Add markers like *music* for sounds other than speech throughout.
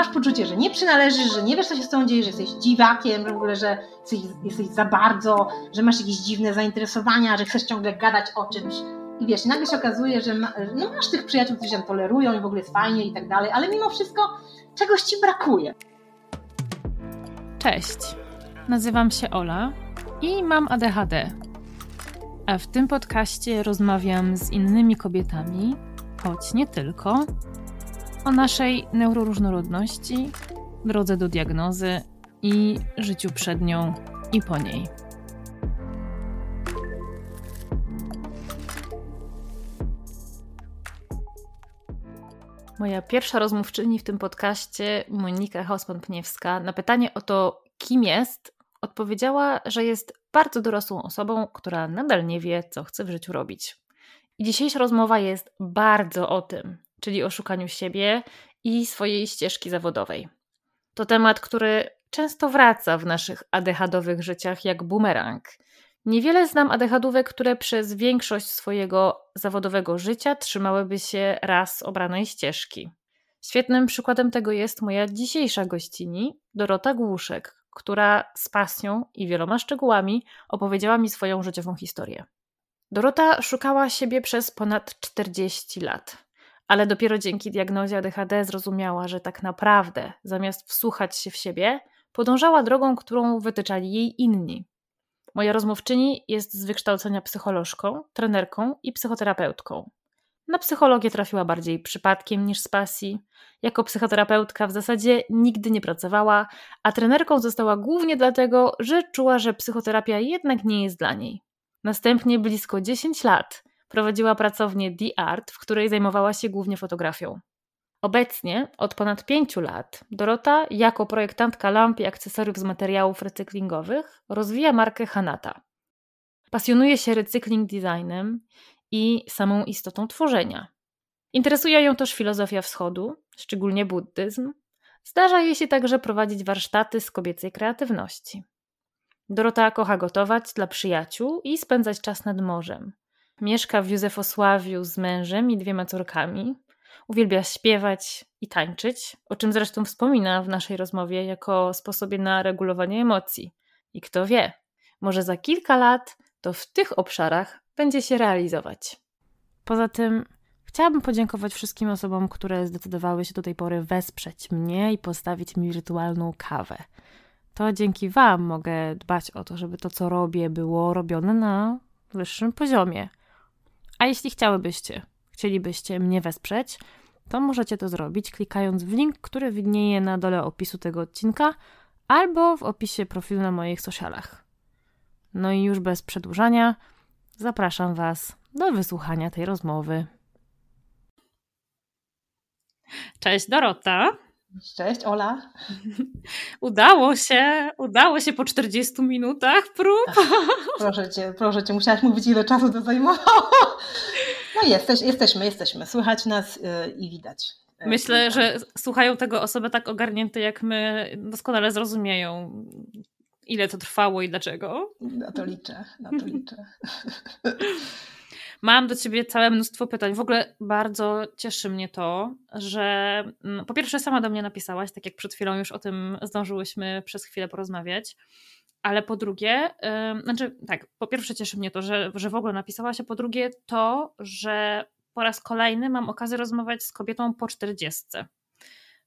masz poczucie, że nie przynależysz, że nie wiesz, co się z tobą dzieje, że jesteś dziwakiem, w ogóle, że jesteś, jesteś za bardzo, że masz jakieś dziwne zainteresowania, że chcesz ciągle gadać o czymś. I wiesz, nagle się okazuje, że ma, no masz tych przyjaciół, którzy się tolerują i w ogóle jest fajnie i tak dalej, ale mimo wszystko czegoś ci brakuje. Cześć, nazywam się Ola i mam ADHD. A w tym podcaście rozmawiam z innymi kobietami, choć nie tylko, o naszej neuroróżnorodności, drodze do diagnozy i życiu przed nią i po niej. Moja pierwsza rozmówczyni w tym podcaście, Monika Hausman-Pniewska, na pytanie o to, kim jest, odpowiedziała, że jest bardzo dorosłą osobą, która nadal nie wie, co chce w życiu robić. I dzisiejsza rozmowa jest bardzo o tym, czyli o szukaniu siebie i swojej ścieżki zawodowej. To temat, który często wraca w naszych adechadowych życiach jak bumerang. Niewiele znam adechadówek, które przez większość swojego zawodowego życia trzymałyby się raz obranej ścieżki. Świetnym przykładem tego jest moja dzisiejsza gościni, Dorota Głuszek, która z pasją i wieloma szczegółami opowiedziała mi swoją życiową historię. Dorota szukała siebie przez ponad 40 lat, ale dopiero dzięki diagnozie ADHD zrozumiała, że tak naprawdę, zamiast wsłuchać się w siebie, podążała drogą, którą wytyczali jej inni. Moja rozmówczyni jest z wykształcenia psycholożką, trenerką i psychoterapeutką. Na psychologię trafiła bardziej przypadkiem niż z pasji. Jako psychoterapeutka w zasadzie nigdy nie pracowała, a trenerką została głównie dlatego, że czuła, że psychoterapia jednak nie jest dla niej. Następnie blisko 10 lat prowadziła pracownię The Art, w której zajmowała się głównie fotografią. Obecnie, od ponad 5 lat, Dorota, jako projektantka lamp i akcesoriów z materiałów recyklingowych, rozwija markę Hanata. Pasjonuje się recykling designem i samą istotą tworzenia. Interesuje ją też filozofia wschodu, szczególnie buddyzm. Zdarza jej się także prowadzić warsztaty z kobiecej kreatywności. Dorota kocha gotować dla przyjaciół i spędzać czas nad morzem. Mieszka w Józefosławiu z mężem i dwiema córkami. Uwielbia śpiewać i tańczyć, o czym zresztą wspomina w naszej rozmowie jako sposobie na regulowanie emocji. I kto wie, może za kilka lat to w tych obszarach będzie się realizować. Poza tym chciałabym podziękować wszystkim osobom, które zdecydowały się do tej pory wesprzeć mnie i postawić mi wirtualną kawę. To dzięki Wam mogę dbać o to, żeby to, co robię, było robione na wyższym poziomie. A jeśli chciałybyście, chcielibyście mnie wesprzeć, to możecie to zrobić klikając w link, który widnieje na dole opisu tego odcinka albo w opisie profilu na moich socialach. No i już bez przedłużania, zapraszam Was do wysłuchania tej rozmowy. Cześć Dorota. Cześć Ola. *laughs* Udało się, udało się po 40 minutach prób. Ach, proszę cię, proszę cię, musiałaś mówić ile czasu to zajmowało. No jesteś, jesteśmy, jesteśmy. Słychać nas y, i widać. Y, Myślę, że słuchają tego osoby tak ogarnięte jak my, doskonale zrozumieją, ile to trwało i dlaczego. Na to liczę, na to liczę. *laughs* Mam do ciebie całe mnóstwo pytań. W ogóle bardzo cieszy mnie to, że mm, po pierwsze sama do mnie napisałaś, tak jak przed chwilą już o tym zdążyłyśmy przez chwilę porozmawiać. Ale po drugie, yy, znaczy tak, po pierwsze cieszy mnie to, że, że w ogóle napisałaś, a po drugie to, że po raz kolejny mam okazję rozmawiać z kobietą po czterdziestce.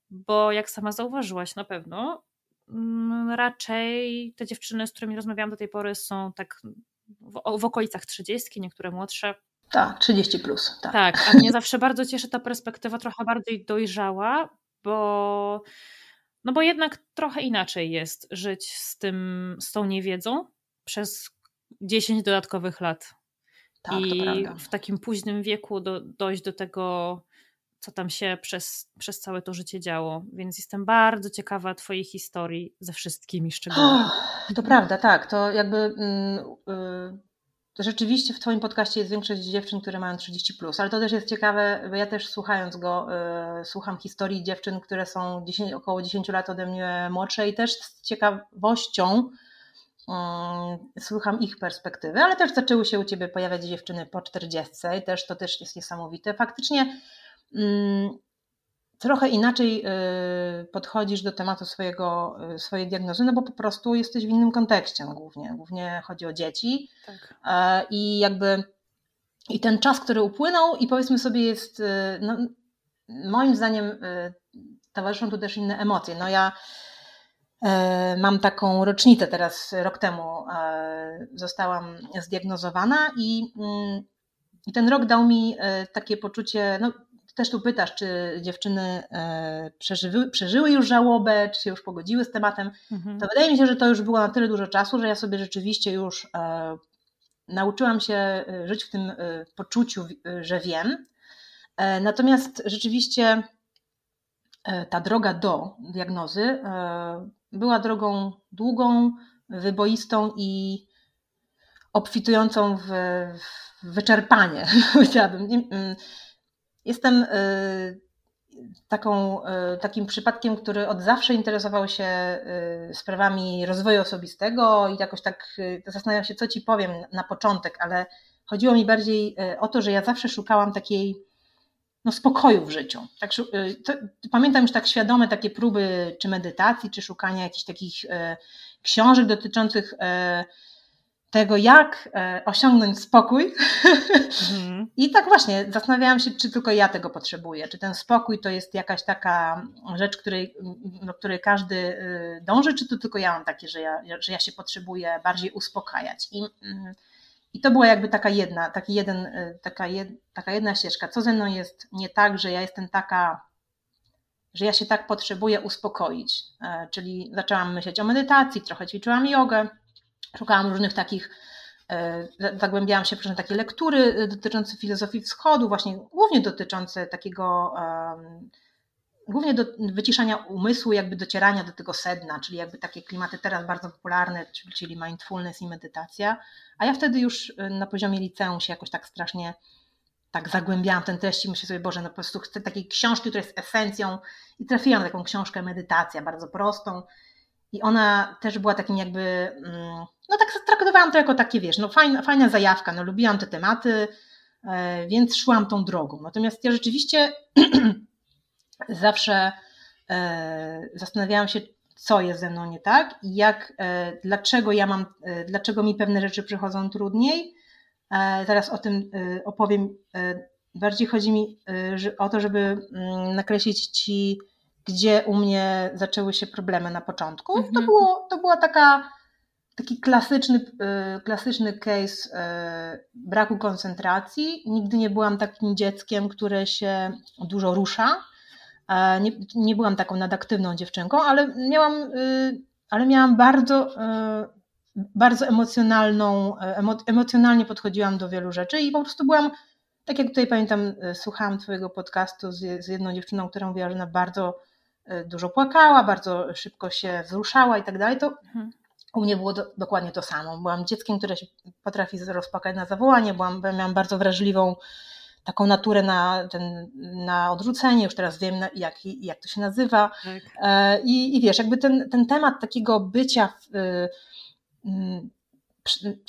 Bo jak sama zauważyłaś na pewno, yy, raczej te dziewczyny, z którymi rozmawiałam do tej pory są tak w, w okolicach 30, niektóre młodsze. Tak, 30 plus. Tak. tak, a mnie zawsze bardzo cieszy ta perspektywa trochę bardziej dojrzała, bo no bo jednak trochę inaczej jest żyć z tym, z tą niewiedzą przez 10 dodatkowych lat. Tak, I w takim późnym wieku do, dojść do tego, co tam się przez, przez całe to życie działo. Więc jestem bardzo ciekawa Twojej historii ze wszystkimi szczegółami. To prawda, tak. To jakby. Yy, rzeczywiście w Twoim podcaście jest większość dziewczyn, które mają 30, plus, ale to też jest ciekawe, bo ja też słuchając go, yy, słucham historii dziewczyn, które są 10, około 10 lat ode mnie młodsze i też z ciekawością yy, słucham ich perspektywy, ale też zaczęły się u Ciebie pojawiać dziewczyny po 40 i też to też jest niesamowite. Faktycznie trochę inaczej podchodzisz do tematu swojego, swojej diagnozy, no bo po prostu jesteś w innym kontekście no głównie. Głównie chodzi o dzieci tak. i jakby i ten czas, który upłynął i powiedzmy sobie jest, no, moim zdaniem towarzyszą tu też inne emocje. No ja e, mam taką rocznicę teraz, rok temu e, zostałam zdiagnozowana i, mm, i ten rok dał mi e, takie poczucie, no też tu pytasz, czy dziewczyny przeżyły, przeżyły już żałobę, czy się już pogodziły z tematem, mhm. to wydaje mi się, że to już było na tyle dużo czasu, że ja sobie rzeczywiście już nauczyłam się żyć w tym poczuciu, że wiem. Natomiast rzeczywiście E, ta droga do diagnozy e, była drogą długą, wyboistą i obfitującą w, wyczerpanie, *laughs* powiedziałabym. Jestem e, taką, takim przypadkiem, który od zawsze interesował się sprawami rozwoju osobistego i jakoś tak zastanawiam się, co ci powiem na początek, ale chodziło mi bardziej o to, że ja zawsze szukałam takiej no, spokoju w życiu. Tak, y, to, pamiętam już tak świadome takie próby czy medytacji, czy szukania jakichś takich książek dotyczących tego, jak e, osiągnąć spokój. Mhm. *laughs* I tak właśnie zastanawiałam się, czy tylko ja tego potrzebuję, czy ten spokój to jest jakaś taka rzecz, której, do której każdy y, dąży, czy to tylko ja mam takie, że ja, że ja się potrzebuję bardziej uspokajać. I, mm, i to była jakby taka jedna, taki jeden, y, taka, jed, taka jedna ścieżka. Co ze mną jest nie tak, że ja jestem taka, że ja się tak potrzebuję uspokoić. E, czyli zaczęłam myśleć o medytacji, trochę ćwiczyłam jogę, szukałam różnych takich, e, zagłębiałam się w takie lektury y, dotyczące filozofii wschodu, właśnie głównie dotyczące takiego głównie do wyciszania umysłu, jakby docierania do tego sedna, czyli jakby takie klimaty teraz bardzo popularne, czyli mindfulness i medytacja. A ja wtedy już y, na poziomie liceum się jakoś tak strasznie tak zagłębiałam ten treść i myślę sobie, Boże, no po prostu chcę takiej książki, która jest esencją i trafiłam na taką książkę medytacja, bardzo prostą i ona też była takim jakby, mm, no tak traktowałam to jako takie, wiesz, no fajna, fajna zajawka, no lubiłam te tematy, e, więc szłam tą drogą. Natomiast ja rzeczywiście *clears throat* zawsze e, zastanawiałam się, co jest ze mną nie tak i jak, e, dlaczego ja mam, dlaczego mi pewne rzeczy przychodzą trudniej. Zaraz o tym opowiem. Bardziej chodzi mi o to, żeby mm, nakreślić Ci, gdzie u mnie zaczęły się problemy na początku. Mhm. To, było, to była taka, taki klasyczny, klasyczny case braku koncentracji. Nigdy nie byłam takim dzieckiem, które się dużo rusza E, nie, nie byłam taką nadaktywną dziewczynką, ale miałam, y, ale miałam bardzo, y, bardzo emocjonalną, e, emocjonalnie podchodziłam do wielu rzeczy i po prostu byłam, tak jak tutaj pamiętam, y, słuchałam Twojego podcastu z, z jedną dziewczyną, która mówiła, że ona bardzo dużo płakała, bardzo szybko się wzruszała i tak dalej, to mhm. u mnie było do, dokładnie to samo. Byłam dzieckiem, które się potrafi rozpłakać na zawołanie, byłam, miałam bardzo wrażliwą taką naturę na, ten, na odrzucenie, już teraz wiem jak, jak to się nazywa. Tak. E, I, I wiesz, jakby ten, ten temat takiego bycia w, y,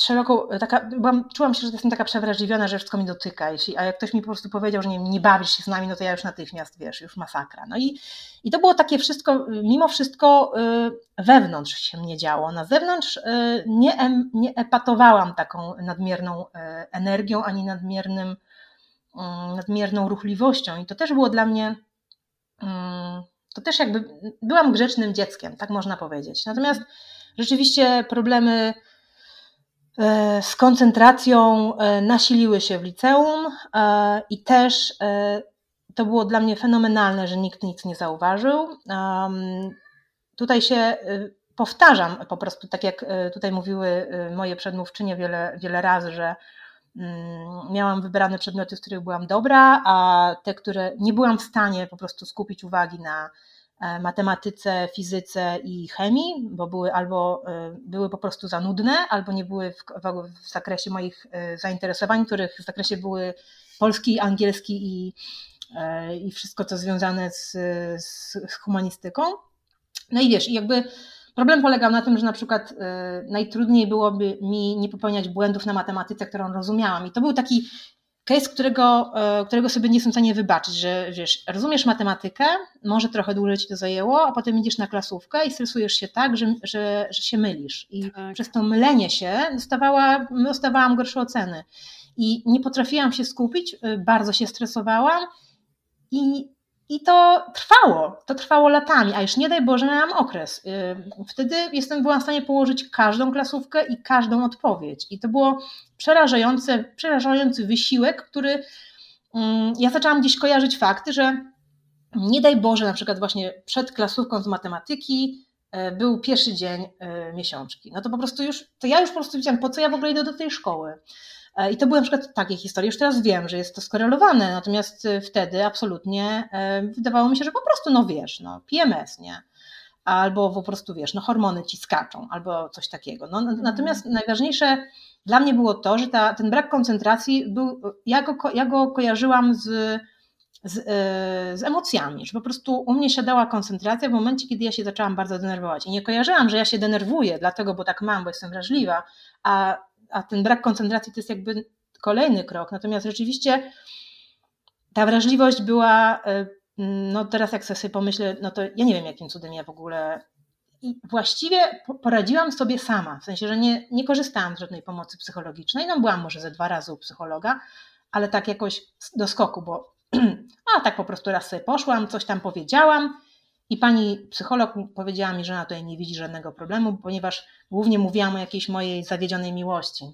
szeroko, taka, byłam, czułam się, że jestem taka przewrażliwiona, że wszystko mi dotyka. Jeśli, a jak ktoś mi po prostu powiedział, że nie, nie bawisz się z nami, no to ja już natychmiast, wiesz, już masakra. No i, i to było takie wszystko, mimo wszystko y, wewnątrz się mnie działo. Na zewnątrz y, nie, nie epatowałam taką nadmierną energią, ani nadmiernym Mm, nadmierną ruchliwością i to też było dla mnie, mm, to też jakby byłam grzecznym dzieckiem, tak można powiedzieć. Natomiast rzeczywiście problemy z koncentracją e, nasiliły się w liceum e, i też to było dla mnie fenomenalne, że nikt nic nie zauważył. Tutaj się powtarzam po prostu, tak jak tutaj mówiły moje przedmówczynie wiele, wiele razy, że Mm, miałam wybrane przedmioty, w których byłam dobra, a te, które nie byłam w stanie po prostu skupić uwagi na e, matematyce, fizyce i chemii, bo były albo e, były po prostu za nudne, albo nie były w, w zakresie moich e, zainteresowań, których w zakresie były polski, angielski i, i wszystko, co związane z, z, z humanistyką. No i wiesz, jakby Problem polegał na tym, że na przykład najtrudniej byłoby mi nie popełniać błędów na matematyce, którą rozumiałam. I to był taki case, którego, e, którego sobie nie jestem w stanie wybaczyć, że wiesz, rozumiesz matematykę, może trochę dłużej ci to zajęło, a potem idziesz na klasówkę i stresujesz się tak, że, że, że się mylisz. I tak. przez to mylenie się dostawała, dostawałam gorsze oceny. I nie potrafiłam się skupić, e, bardzo się stresowałam i i to trwało, to trwało latami, a już nie daj Boże miałam okres. Wtedy jestem byłam w stanie położyć każdą klasówkę i każdą odpowiedź. I to było przerażające, przerażający wysiłek, który ja zaczęłam gdzieś kojarzyć fakty, że nie daj Boże, na przykład właśnie przed klasówką z matematyki y, był pierwszy dzień y, miesiączki. No to po prostu już, to ja już po prostu wiedziałam, po co ja w ogóle idę do tej szkoły. E, I to były na przykład takie historie. Już teraz wiem, że jest to skorelowane, natomiast e, wtedy absolutnie e, wydawało mi się, że po prostu, no wiesz, no PMS, nie? Albo po prostu, wiesz, no hormony ci skaczą, albo coś takiego. No, mhm. natomiast najważniejsze dla mnie było to, że ta, ten brak koncentracji był, ja go, ja go kojarzyłam z, z, z, emocjami, że po prostu u mnie siadała koncentracja w momencie, kiedy ja się zaczęłam bardzo denerwować. I nie kojarzyłam, że ja się denerwuję, dlatego, bo tak mam, bo jestem wrażliwa, a a ten brak koncentracji to jest jakby kolejny krok. Natomiast rzeczywiście ta wrażliwość była, e, no teraz jak sobie pomyślę, no to ja nie wiem jakim cudem ja w ogóle i właściwie poradziłam sobie sama, w sensie, że nie, nie korzystałam z żadnej pomocy psychologicznej, no byłam może ze dwa razy u psychologa, ale tak jakoś do skoku, bo *clears throat* a tak po prostu raz sobie poszłam, coś tam powiedziałam i pani psycholog powiedziała mi, że ona tutaj nie widzi żadnego problemu, ponieważ głównie mówiłam o jakiejś mojej zawiedzionej miłości.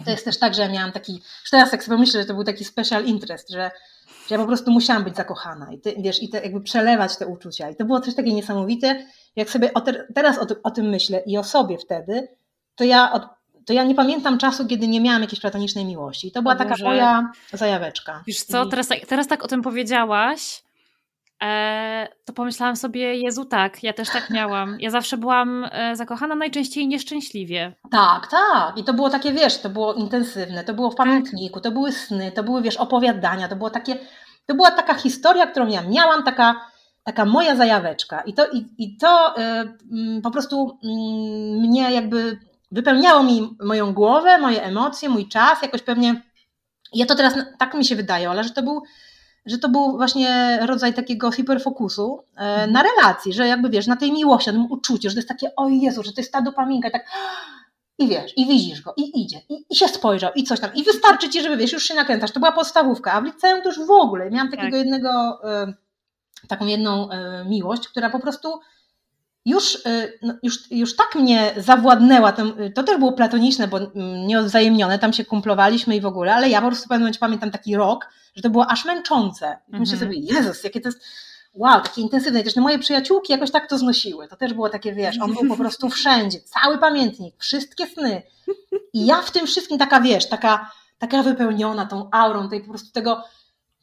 I to jest też tak, że ja miałam taki, już teraz jak sobie myślę, że to był taki special interest, że, że ja po prostu musiałam być zakochana i ty, wiesz, i te, jakby przelewać te uczucia. I to było coś takie niesamowite. Jak sobie o te, teraz o, o, tym myślę i o sobie wtedy, to ja, od, to ja nie pamiętam czasu, kiedy nie miałam jakiejś platonicznej miłości. I to była taka moja zajaweczka. Wiesz co, teraz, teraz tak o tym powiedziałaś, to pomyślałam sobie, Jezu, tak, ja też tak miałam. Ja zawsze byłam e, zakochana, najczęściej nieszczęśliwie. Tak, tak. I to było takie, wiesz, to było intensywne, to było w pamiętniku, to były sny, to były, wiesz, opowiadania, to było takie, to była taka historia, którą ja miałam, taka, taka moja zajaweczka. I to, i, i to y, po prostu y, mnie jakby wypełniało mi moją głowę, moje emocje, mój czas, jakoś pewnie. Ja to teraz tak mi się wydaje, ale że to był że to był właśnie rodzaj takiego hiperfokusu e, na relacji, że jakby wiesz, na tej miłości, na tym uczuciu, że to jest takie, o Jezu, że to jest ta dopaminka i tak i wiesz, i widzisz go, i idzie, i, i się spojrzał, i coś tam, i wystarczy ci, żeby wiesz, już się nakręcasz, to była podstawówka, a w liceum to już w ogóle, miałam takiego tak. jednego, e, taką jedną e, miłość, która po prostu już, y, no, już, już tak mnie zawładnęła, to, to też było platoniczne, bo mm, nieodwzajemnione, tam się kumplowaliśmy i w ogóle, ale ja po prostu w pewnym momencie pamiętam taki rok, że to było aż męczące. I myślę mhm. sobie, Jezus, jakie to jest, wow, takie intensywne. I też moje przyjaciółki jakoś tak to znosiły. To też było takie, wiesz, on był po prostu wszędzie, cały pamiętnik, wszystkie sny. I ja w tym wszystkim taka, wiesz, taka, taka wypełniona tą aurą, tej po prostu tego,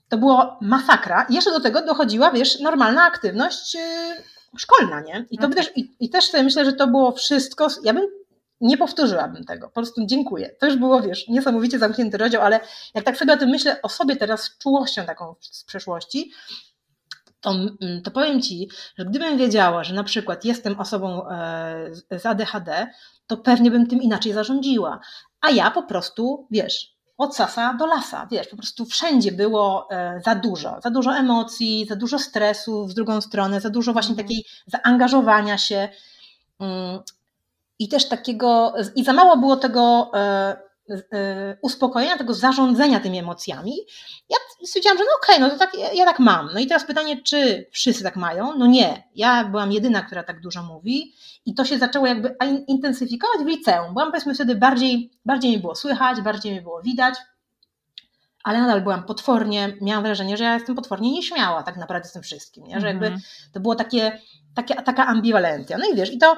to było masakra. I jeszcze do tego dochodziła, wiesz, normalna aktywność y, szkolna, nie? I to okay. też, i, i, też sobie myślę, że to było wszystko, ja bym nie powtórzyłabym tego, po prostu dziękuję. To już było, wiesz, niesamowicie zamknięty rozdział, ale jak tak sobie o tym myślę, o sobie teraz z czułością taką z przeszłości, to, mm, to powiem Ci, że gdybym wiedziała, że na przykład jestem osobą e, z ADHD, to pewnie bym tym inaczej zarządziła. A ja po prostu, wiesz, od sasa do lasa, wiesz, po prostu wszędzie było e, za dużo, za dużo emocji, za dużo stresu w drugą stronę, za dużo właśnie mhm. takiej zaangażowania się mm, i też takiego, i za mało było tego e, uspokojenia, tego zarządzania tymi emocjami. Ja stwierdziłam, że no okej, okay, no to tak, ja tak mam. No i teraz pytanie, czy wszyscy tak mają? No nie, ja byłam jedyna, która tak dużo mówi i to się zaczęło jakby intensyfikować w liceum. Byłam powiedzmy wtedy bardziej, bardziej mi było słychać, bardziej mi było widać, ale nadal byłam potwornie, miałam wrażenie, że ja jestem potwornie nieśmiała tak naprawdę z tym wszystkim, nie? że jakby mhm. to było takie, takie, taka ambiwalencja. No i wiesz, i to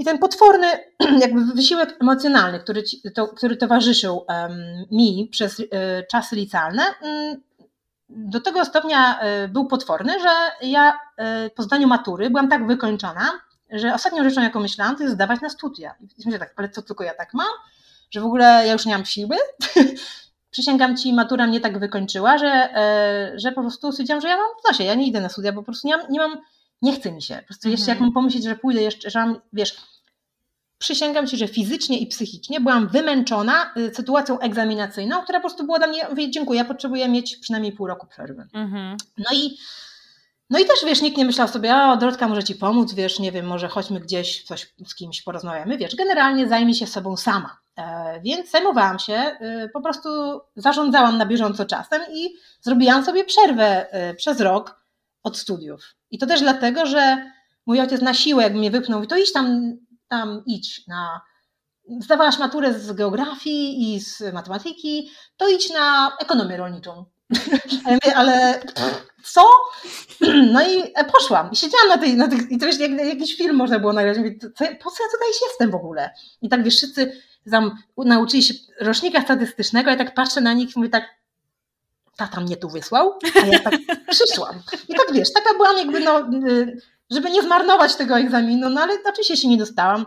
i ten potworny *clears throat* jakby wysiłek emocjonalny, który, ci, to, który towarzyszył mi przez y, czasy licealne, um, do tego stopnia y, był potworny, że ja y, po zdaniu matury byłam tak wykończona, że ostatnią rzeczą, jaką myślałam, to jest zdawać na studia. I myślę tak, ale co tylko ja tak mam? Że w ogóle ja już nie mam siły? *laughs* Przysięgam ci, matura mnie tak wykończyła, że, że po prostu stwierdziłam, że ja mam w nosie, ja nie idę na studia, bo po prostu nie mam, nie mam nie chce mi się. Po prostu jeszcze jak mhm. mam pomyśleć, że pójdę jeszcze, że mam, wiesz, przysięgam Ci, że fizycznie i psychicznie byłam wymęczona y, sytuacją egzaminacyjną, która po prostu była dla mnie, mówię, dziękuję, ja potrzebuję mieć przynajmniej pół roku przerwy. Mhm. No i no i też, wiesz, nikt nie myślał sobie, o, Dorotka może Ci pomóc, wiesz, nie wiem, może chodźmy gdzieś, coś z kimś porozmawiamy, wiesz, generalnie zajmij się sobą sama. E, więc zajmowałam się, y, po prostu zarządzałam na bieżąco czasem i zrobiłam sobie przerwę y, przez rok od studiów. I to też dlatego, że mój ojciec na siłę jakby mnie wypnął, to idź tam, tam idź na... Zdawałaś maturę z geografii i z matematyki, to idź na ekonomię rolniczą. *laughs* ale co? *clears throat* No i poszłam i siedziałam na tej, na tych, i to wiesz, jak, jakiś film można było nagrać. Mówię, co, po co ja tutaj jestem w ogóle? I tak wiesz, wszyscy tam nauczyli się rocznika statystycznego, ja tak patrzę na nich i mówię tak, tata mnie tu wysłał, a ja tak *laughs* przyszłam. I tak wiesz, taka byłam jakby, no, y, żeby nie zmarnować tego egzaminu, no ale oczywiście się nie dostałam.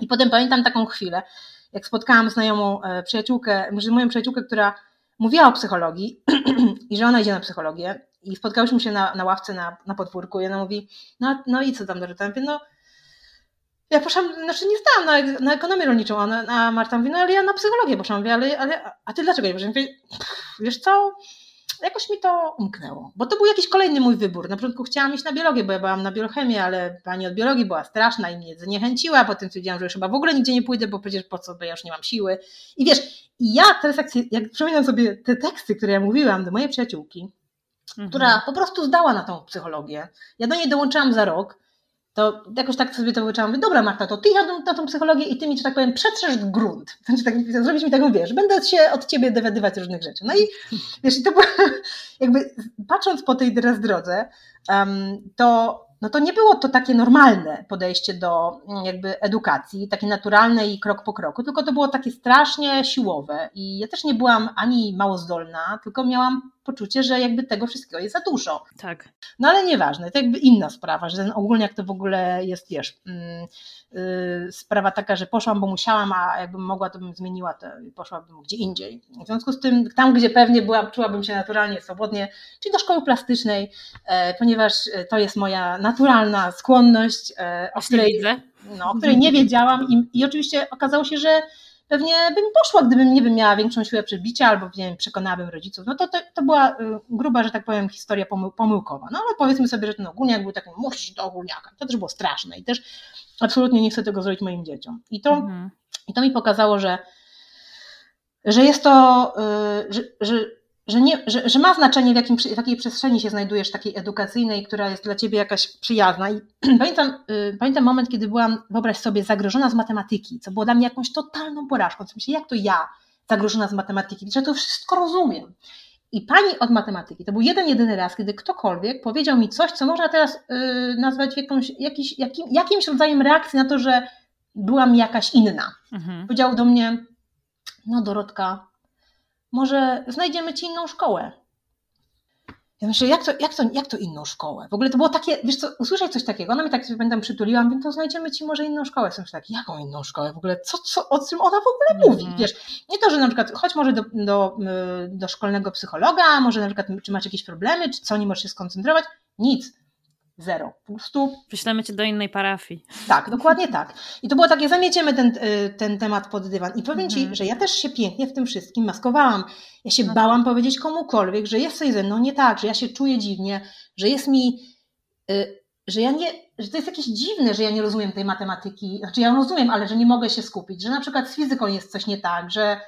I potem pamiętam taką chwilę, jak spotkałam znajomą e, przyjaciółkę, moją przyjaciółkę, która mówiła o psychologii *clears throat* i że ona idzie na psychologię i spotkałyśmy się na, na ławce na, na podwórku i ona mówi, no, no i co tam Dorota? Ja mówię, no ja poszłam, znaczy nie zdałam na, na ekonomię rolniczą, a, a Marta mówi, no ale ja na psychologię poszłam, ale, ale a ty dlaczego nie poszłaś? Mówię, wiesz co, jakoś mi to umknęło, bo to był jakiś kolejny mój wybór. Na początku chciałam iść na biologię, bo ja byłam na biochemię, ale pani od biologii była straszna i mnie zniechęciła, potem stwierdziłam, że już chyba w ogóle nigdzie nie pójdę, bo przecież po co, bo ja już nie mam siły. I wiesz, i ja teraz jak, jak przypominam sobie te teksty, które ja mówiłam do mojej przyjaciółki, mhm. która po prostu zdała na tą psychologię, ja do niej dołączyłam za rok, to jakoś tak sobie to wyczułam, mówię, dobra Marta, to ty jadę na tą psychologię i ty mi, że tak powiem, przetrzesz grunt. *laughs* Znaczy, tak, zrobić mi taką, wiesz, będę się od ciebie dowiadywać różnych rzeczy. No i wiesz, i to było, *laughs* jakby patrząc po tej teraz drodze, um, to no to nie było to takie normalne podejście do mm, jakby edukacji, takie naturalne i krok po kroku, tylko to było takie strasznie siłowe i ja też nie byłam ani mało zdolna, tylko miałam poczucie, że jakby tego wszystkiego jest za dużo. Tak. No ale nieważne, to jakby inna sprawa, że ten ogólnie jak to w ogóle jest, wiesz, yy, sprawa taka, że poszłam, bo musiałam, a jakbym mogła, to bym zmieniła to i poszłabym gdzie indziej. W związku z tym, tam gdzie pewnie była, czułabym się naturalnie, swobodnie, czyli do szkoły plastycznej, e, ponieważ to jest moja naturalna skłonność, e, o której, no, o której nie wiedziałam i, i oczywiście okazało się, że pewnie bym poszła, gdybym, nie wiem, miała większą siłę przebicia albo, nie wiem, przekonałabym rodziców. No to, to, to była y, gruba, że tak powiem, historia pomyłkowa. No ale powiedzmy sobie, że ten ogólniak był takim, musisz do ogólniaka. To też było straszne i też absolutnie nie chcę tego zrobić moim dzieciom. I to, mhm. i to mi pokazało, że, że jest to, y, że, że że, nie, że, że ma znaczenie, w, jakim, w jakiej przestrzeni się znajdujesz, takiej edukacyjnej, która jest dla ciebie jakaś przyjazna. I *clears throat* pamiętam, y, pamiętam moment, kiedy byłam, wyobraź sobie, zagrożona z matematyki, co było dla mnie jakąś totalną porażką. Co myślę, jak to ja zagrożona z matematyki? Że to wszystko rozumiem. I pani od matematyki, to był jeden, jedyny raz, kiedy ktokolwiek powiedział mi coś, co można teraz y, nazwać jakąś, jakiś, jakim, jakimś rodzajem reakcji na to, że byłam jakaś inna. Mhm. Powiedział do mnie, no Dorotka, może znajdziemy ci inną szkołę. Ja myślę, jak to, jak, to, jak to inną szkołę? W ogóle to było takie, wiesz co, usłyszeć coś takiego, ona mi tak sobie pamiętam przytuliła, mówię, to znajdziemy ci może inną szkołę. Myślę tak, jaką inną szkołę? W ogóle, co, co, o czym ona w ogóle mówi? Mm -hmm. Wiesz, nie to, że na przykład, chodź może do, do, do szkolnego psychologa, może na przykład, czy masz jakieś problemy, czy co, nie możesz się skoncentrować? Nic. Zero. Po prostu. Wyślemy cię do innej parafii. Tak, dokładnie *laughs* tak. I to było takie, zamieciemy ten, y, ten temat pod dywan. I powiem ci, mhm. że ja też się pięknie w tym wszystkim maskowałam. Ja się no. bałam powiedzieć komukolwiek, że jest coś ze mną nie tak, że ja się czuję dziwnie, że jest mi. Y, że ja nie, że to jest jakieś dziwne, że ja nie rozumiem tej matematyki, znaczy ja rozumiem, ale że nie mogę się skupić, że na przykład z fizyką jest coś nie tak, że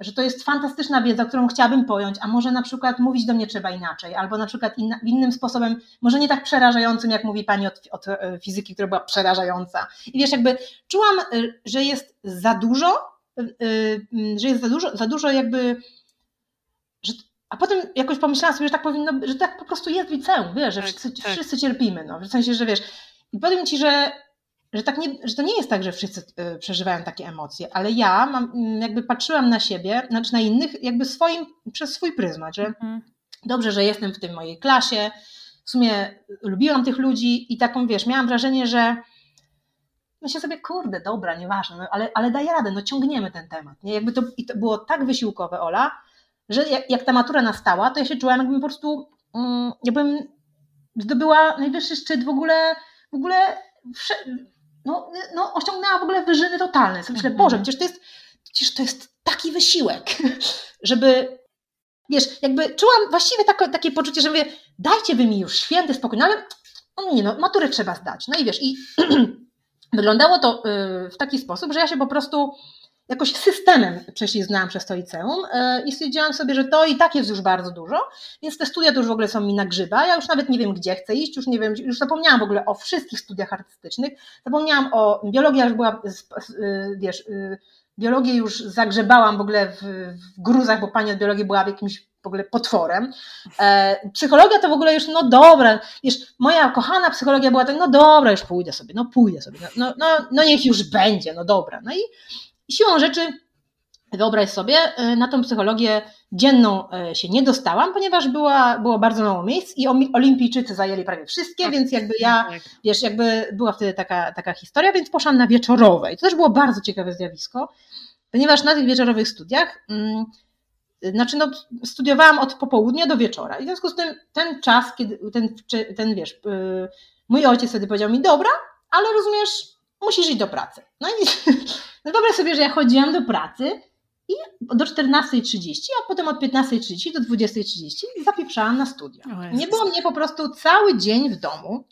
że to jest fantastyczna wiedza, którą chciałabym pojąć, a może na przykład mówić do mnie trzeba inaczej, albo na przykład inna, innym sposobem, może nie tak przerażającym, jak mówi pani od, od e, fizyki, która była przerażająca. I wiesz, jakby czułam, e, że jest za dużo, e, że jest za dużo, za dużo jakby, a potem jakoś pomyślałam sobie, że tak powinno, że tak po prostu jest w liceum, wiesz, że tak, wszyscy, tak. wszyscy cierpimy, no, w sensie, że wiesz, i powiem ci, że że, tak nie, że to nie jest tak, że wszyscy y, przeżywają takie emocje, ale ja mam, mm, jakby patrzyłam na siebie, znaczy na innych, jakby swoim, przez swój pryzmat, że mhm. dobrze, że jestem w tej mojej klasie, w sumie lubiłam tych ludzi i taką, wiesz, miałam wrażenie, że myślę sobie, kurde, dobra, nieważne, no, ale, ale daję radę, no ciągniemy ten temat. Nie? Jakby to, I to było tak wysiłkowe, Ola, że jak, jak ta matura nastała, to ja się czułam, jakbym po prostu, mm, jakbym zdobyła najwyższy szczyt w ogóle, w ogóle no, no osiągnęła w ogóle wyżyny totalne. Sobie myślę, mhm. Boże, przecież to jest, przecież to jest taki wysiłek, *laughs* żeby wiesz, jakby czułam właściwie takie, takie poczucie, że mówię, dajcie wy mi już święty spokój, no ale no nie no, maturę trzeba zdać. No i wiesz, i *clears throat* wyglądało to y, w taki sposób, że ja się po prostu jakoś systemem prześliznęłam przez to liceum y, i stwierdziłam sobie, że to i tak jest już bardzo dużo, więc te studia to już w ogóle są mi na grzyba, ja już nawet nie wiem, gdzie chcę iść, już nie wiem, już zapomniałam w ogóle o wszystkich studiach artystycznych, zapomniałam o, biologia już była, y, wiesz, biologię już zagrzebałam w ogóle w, w gruzach, bo pani od biologii była jakimś w ogóle potworem. E, psychologia to w ogóle już, no dobra, wiesz, moja kochana psychologia była tak, no dobra, już pójdę sobie, no pójdę sobie, no, no, no, no niech już będzie, no dobra. No i, i siłą rzeczy wyobraź sobie, e, na tą psychologię dzienną e, się nie dostałam, ponieważ była, było bardzo mało miejsc i olimpijczycy zajęli prawie wszystkie, tak. więc jakby ja, tak. wiesz, jakby była wtedy taka, taka historia, więc poszłam na wieczorowe i to też było bardzo ciekawe zjawisko, ponieważ na tych wieczorowych studiach mm, znaczy no, studiowałam od popołudnia do wieczora i w związku z tym ten czas, kiedy ten, ten wiesz, y, mój ojciec wtedy powiedział mi, dobra, ale rozumiesz, musisz iść do pracy. No i *laughs* no wyobraź sobie, że ja chodziłam do pracy i do 14.30, a potem od 15.30 do 20.30 zapieprzałam na studia. Nie było mnie po prostu cały dzień w domu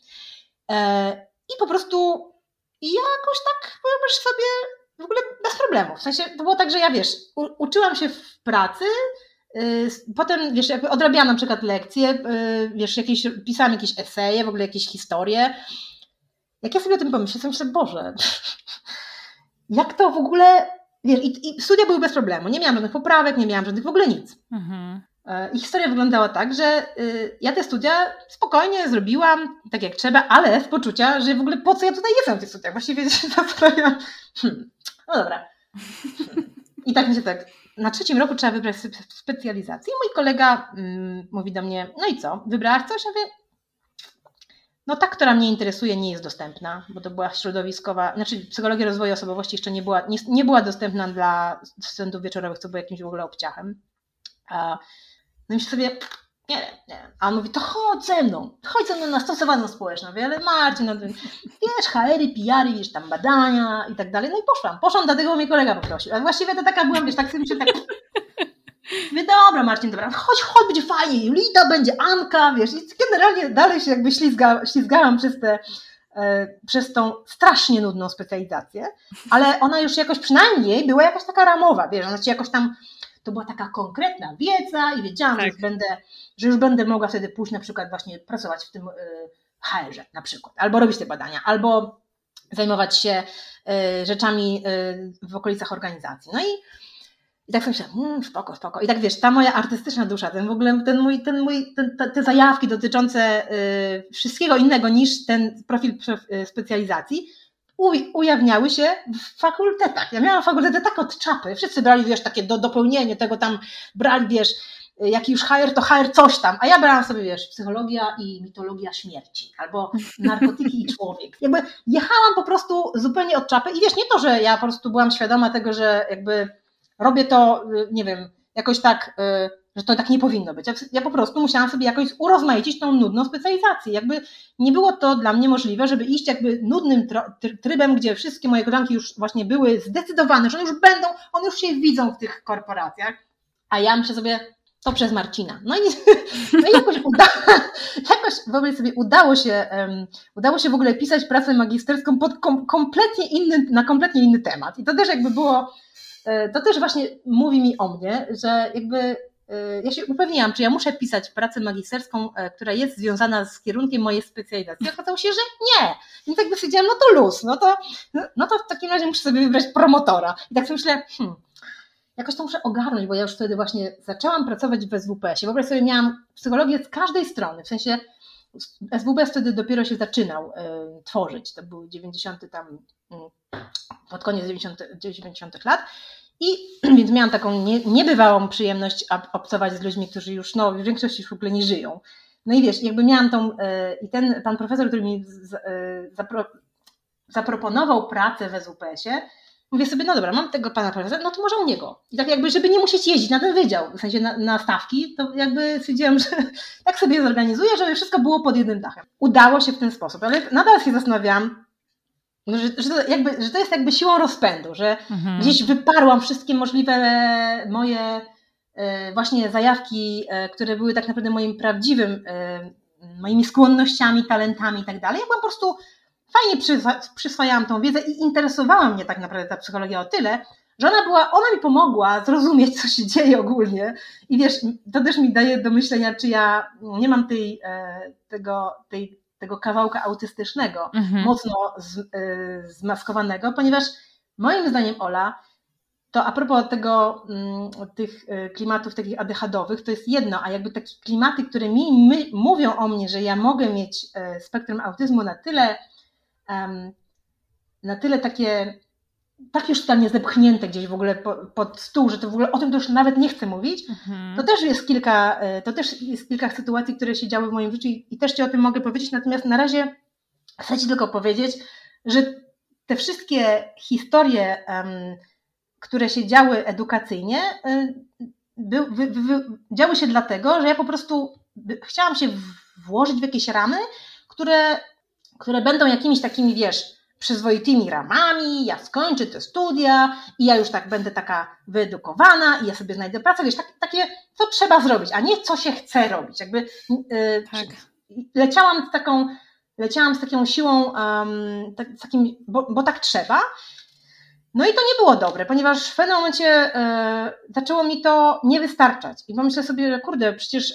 e, i po prostu jakoś tak, wyobraź sobie, w ogóle bez problemu. W sensie to było tak, że ja wiesz, u, uczyłam się w pracy, yy, potem wiesz, jakby odrabiałam na przykład lekcje, yy, wiesz, jakieś, pisałam jakieś eseje, w ogóle jakieś historie. Jak ja sobie o tym pomyślę, to myślę, Boże, *laughs* jak to w ogóle, wiesz, i, i studia były bez problemu, nie miałam żadnych poprawek, nie miałam żadnych w ogóle nic. Mhm. E, I historia wyglądała tak, że y, ja te studia spokojnie zrobiłam, tak jak trzeba, ale z poczucia, że w ogóle po co ja tutaj jestem w tych studiach? Właściwie *laughs* się zastanawiam, hmm, no dobra. *laughs* I tak mi się tak, na trzecim roku trzeba wybrać specjalizację. I mój kolega mm, mówi do mnie, no i co, wybrałaś coś? Ja mówię, no ta, która mnie interesuje, nie jest dostępna, bo to była środowiskowa, znaczy psychologia rozwoju osobowości jeszcze nie była, nie, nie była dostępna dla studentów wieczorowych, co było jakimś w ogóle obciachem. No i sobie, nie wiem, nie. A on mówi, to chodź ze mną, chodź ze mną na stosowaną społeczną. Wie, ale Marcin, no, wiesz, HR-y, PR-y, wiesz, tam badania i tak dalej. No i poszłam, poszłam, dlatego mnie kolega poprosił. A właściwie to taka byłam, wiesz, tak sobie się tak... Mówię, dobra Marcin, dobra, chodź, chodź, będzie fajnie, Julita, będzie Anka, wiesz, i generalnie dalej się jakby ślizga, ślizgałam przez te, e, przez tą strasznie nudną specjalizację, ale ona już jakoś przynajmniej była jakaś taka ramowa, wiesz, ona ci jakoś tam to była taka konkretna wiedza i wiedziałam, tak. że, już będę, że już będę mogła wtedy pójść na przykład właśnie pracować w tym y, HR-ze na przykład, albo robić te badania, albo zajmować się y, rzeczami w okolicach organizacji. No i, i tak sobie myślałam, mmm, spoko, spoko. I tak wiesz, ta moja artystyczna dusza, ten w ogóle, ten mój, ten mój, ten, te, zajawki dotyczące wszystkiego innego niż ten profil specjalizacji, ujawniały się w fakultetach. Ja miałam fakultety tak od czapy, wszyscy brali, wiesz, takie do, dopełnienie tego tam, brali, wiesz, jaki już HR, to HR coś tam, a ja brałam sobie, wiesz, psychologia i mitologia śmierci, albo *laughs* narkotyki i człowiek. Jakby jechałam po prostu zupełnie od czapy i wiesz, nie to, że ja po prostu byłam świadoma tego, że jakby robię to, nie wiem, jakoś tak y, że to tak nie powinno być. Ja, po prostu musiałam sobie jakoś urozmaicić tą nudną specjalizację. Jakby nie było to dla mnie możliwe, żeby iść jakby nudnym trybem, gdzie wszystkie moje koleżanki już właśnie były zdecydowane, że one już będą, one już się widzą w tych korporacjach, a ja myślę sobie, to przez Marcina. No i, *laughs* no i jakoś, uda, *laughs* jakoś sobie, udało się, um, udało się w ogóle pisać pracę magisterską pod kom, kompletnie inny, na kompletnie inny temat. I to też jakby było, to też właśnie mówi mi o mnie, że jakby Y, ja się upewniłam, czy ja muszę pisać pracę magisterską, e, która jest związana z kierunkiem mojej specjalizacji. Okazało się, że nie. Więc jakby stwierdziłam, no to luz, no to, no to w takim razie muszę sobie wybrać promotora. I tak sobie myślę, hmm, jakoś to muszę ogarnąć, bo ja już wtedy właśnie zaczęłam pracować w SWPS-ie. W ogóle sobie miałam psychologię z każdej strony, w sensie SWPS wtedy dopiero się zaczynał y, tworzyć, to był 90 tam, y, pod koniec 90, 90 lat i *clears throat* więc miałam taką nie, niebywałą przyjemność obcować z ludźmi, którzy już no, w większości w ogóle nie żyją. No i wiesz, jakby miałam tą, yy, i ten pan profesor, który mi yy, zapro, zaproponował pracę w SWPS-ie, mówię sobie, no dobra, mam tego pana profesora, no to może u niego. I tak jakby, żeby nie musieć jeździć na ten wydział, w sensie na, na stawki, to jakby stwierdziłam, że *laughs* tak sobie zorganizuję, żeby wszystko było pod jednym dachem. Udało się w ten sposób, ale nadal się zastanawiałam, że, że, to jakby, że to jest jakby siłą rozpędu, że mhm. gdzieś wyparłam wszystkie możliwe moje e, właśnie zajawki, e, które były tak naprawdę moim prawdziwym, e, moimi skłonnościami, talentami i tak dalej. Ja po prostu fajnie przyswajałam tą wiedzę i interesowała mnie tak naprawdę ta psychologia o tyle, że ona była, ona mi pomogła zrozumieć, co się dzieje ogólnie. I wiesz, to też mi daje do myślenia, czy ja nie mam tej, tego, tej tego kawałka autystycznego, mhm. mocno z, y, zmaskowanego, ponieważ moim zdaniem Ola, to a propos tego, y, tych y, klimatów takich adechadowych, to jest jedno, a jakby takie klimaty, które mi my, mówią o mnie, że ja mogę mieć spektrum autyzmu na tyle, na tyle takie tak już totalnie zepchnięte gdzieś w ogóle pod stół, że to w ogóle o tym to już nawet nie chcę mówić, mhm. to też jest kilka, e, to też jest kilka sytuacji, które się działy w moim życiu i, też Ci o tym mogę powiedzieć, natomiast na razie chcę Ci tylko powiedzieć, że te wszystkie historie, które się działy edukacyjnie, um, by, wy, wy, działy się dlatego, że ja po prostu chciałam się włożyć w jakieś ramy, które, które będą jakimiś takimi, wiesz, przyzwoitymi ramami, ja skończę te studia i ja już tak będę taka wyedukowana i ja sobie znajdę pracę, wiesz, tak, takie, co trzeba zrobić, a nie co się chce robić. Jakby yy, tak. leciałam z taką, leciałam z taką siłą, um, tak, z takim, bo, bo, tak trzeba. No i to nie było dobre, ponieważ w pewnym momencie e, zaczęło mi to nie wystarczać. I pomyślę sobie, że kurde, przecież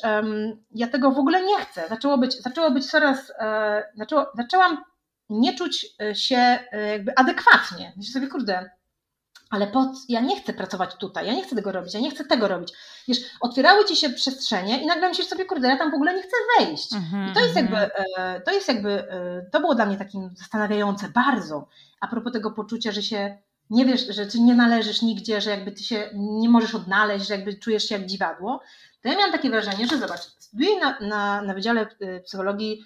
ja tego w ogóle nie chcę. Zaczęło być, zaczęło być coraz, e, zaczęło, zaczęłam nie czuć e, się jakby adekwatnie. Myślę sobie, kurde, ale po, ja nie chcę pracować tutaj, ja nie chcę tego robić, ja nie chcę tego robić. Wiesz, otwierały ci się przestrzenie i nagle myślisz sobie, kurde, ja tam w ogóle nie chcę wejść. Mm-hmm, I to jest jakby, mhm. to jest jakby, to było dla mnie takim zastanawiające bardzo, a propos tego poczucia, że się nie wiesz, że ty nie należysz nigdzie, że jakby ty się nie możesz odnaleźć, że jakby czujesz się jak dziwadło, to ja miałam takie wrażenie, że zobacz, studiuję na, na, na Wydziale Psychologii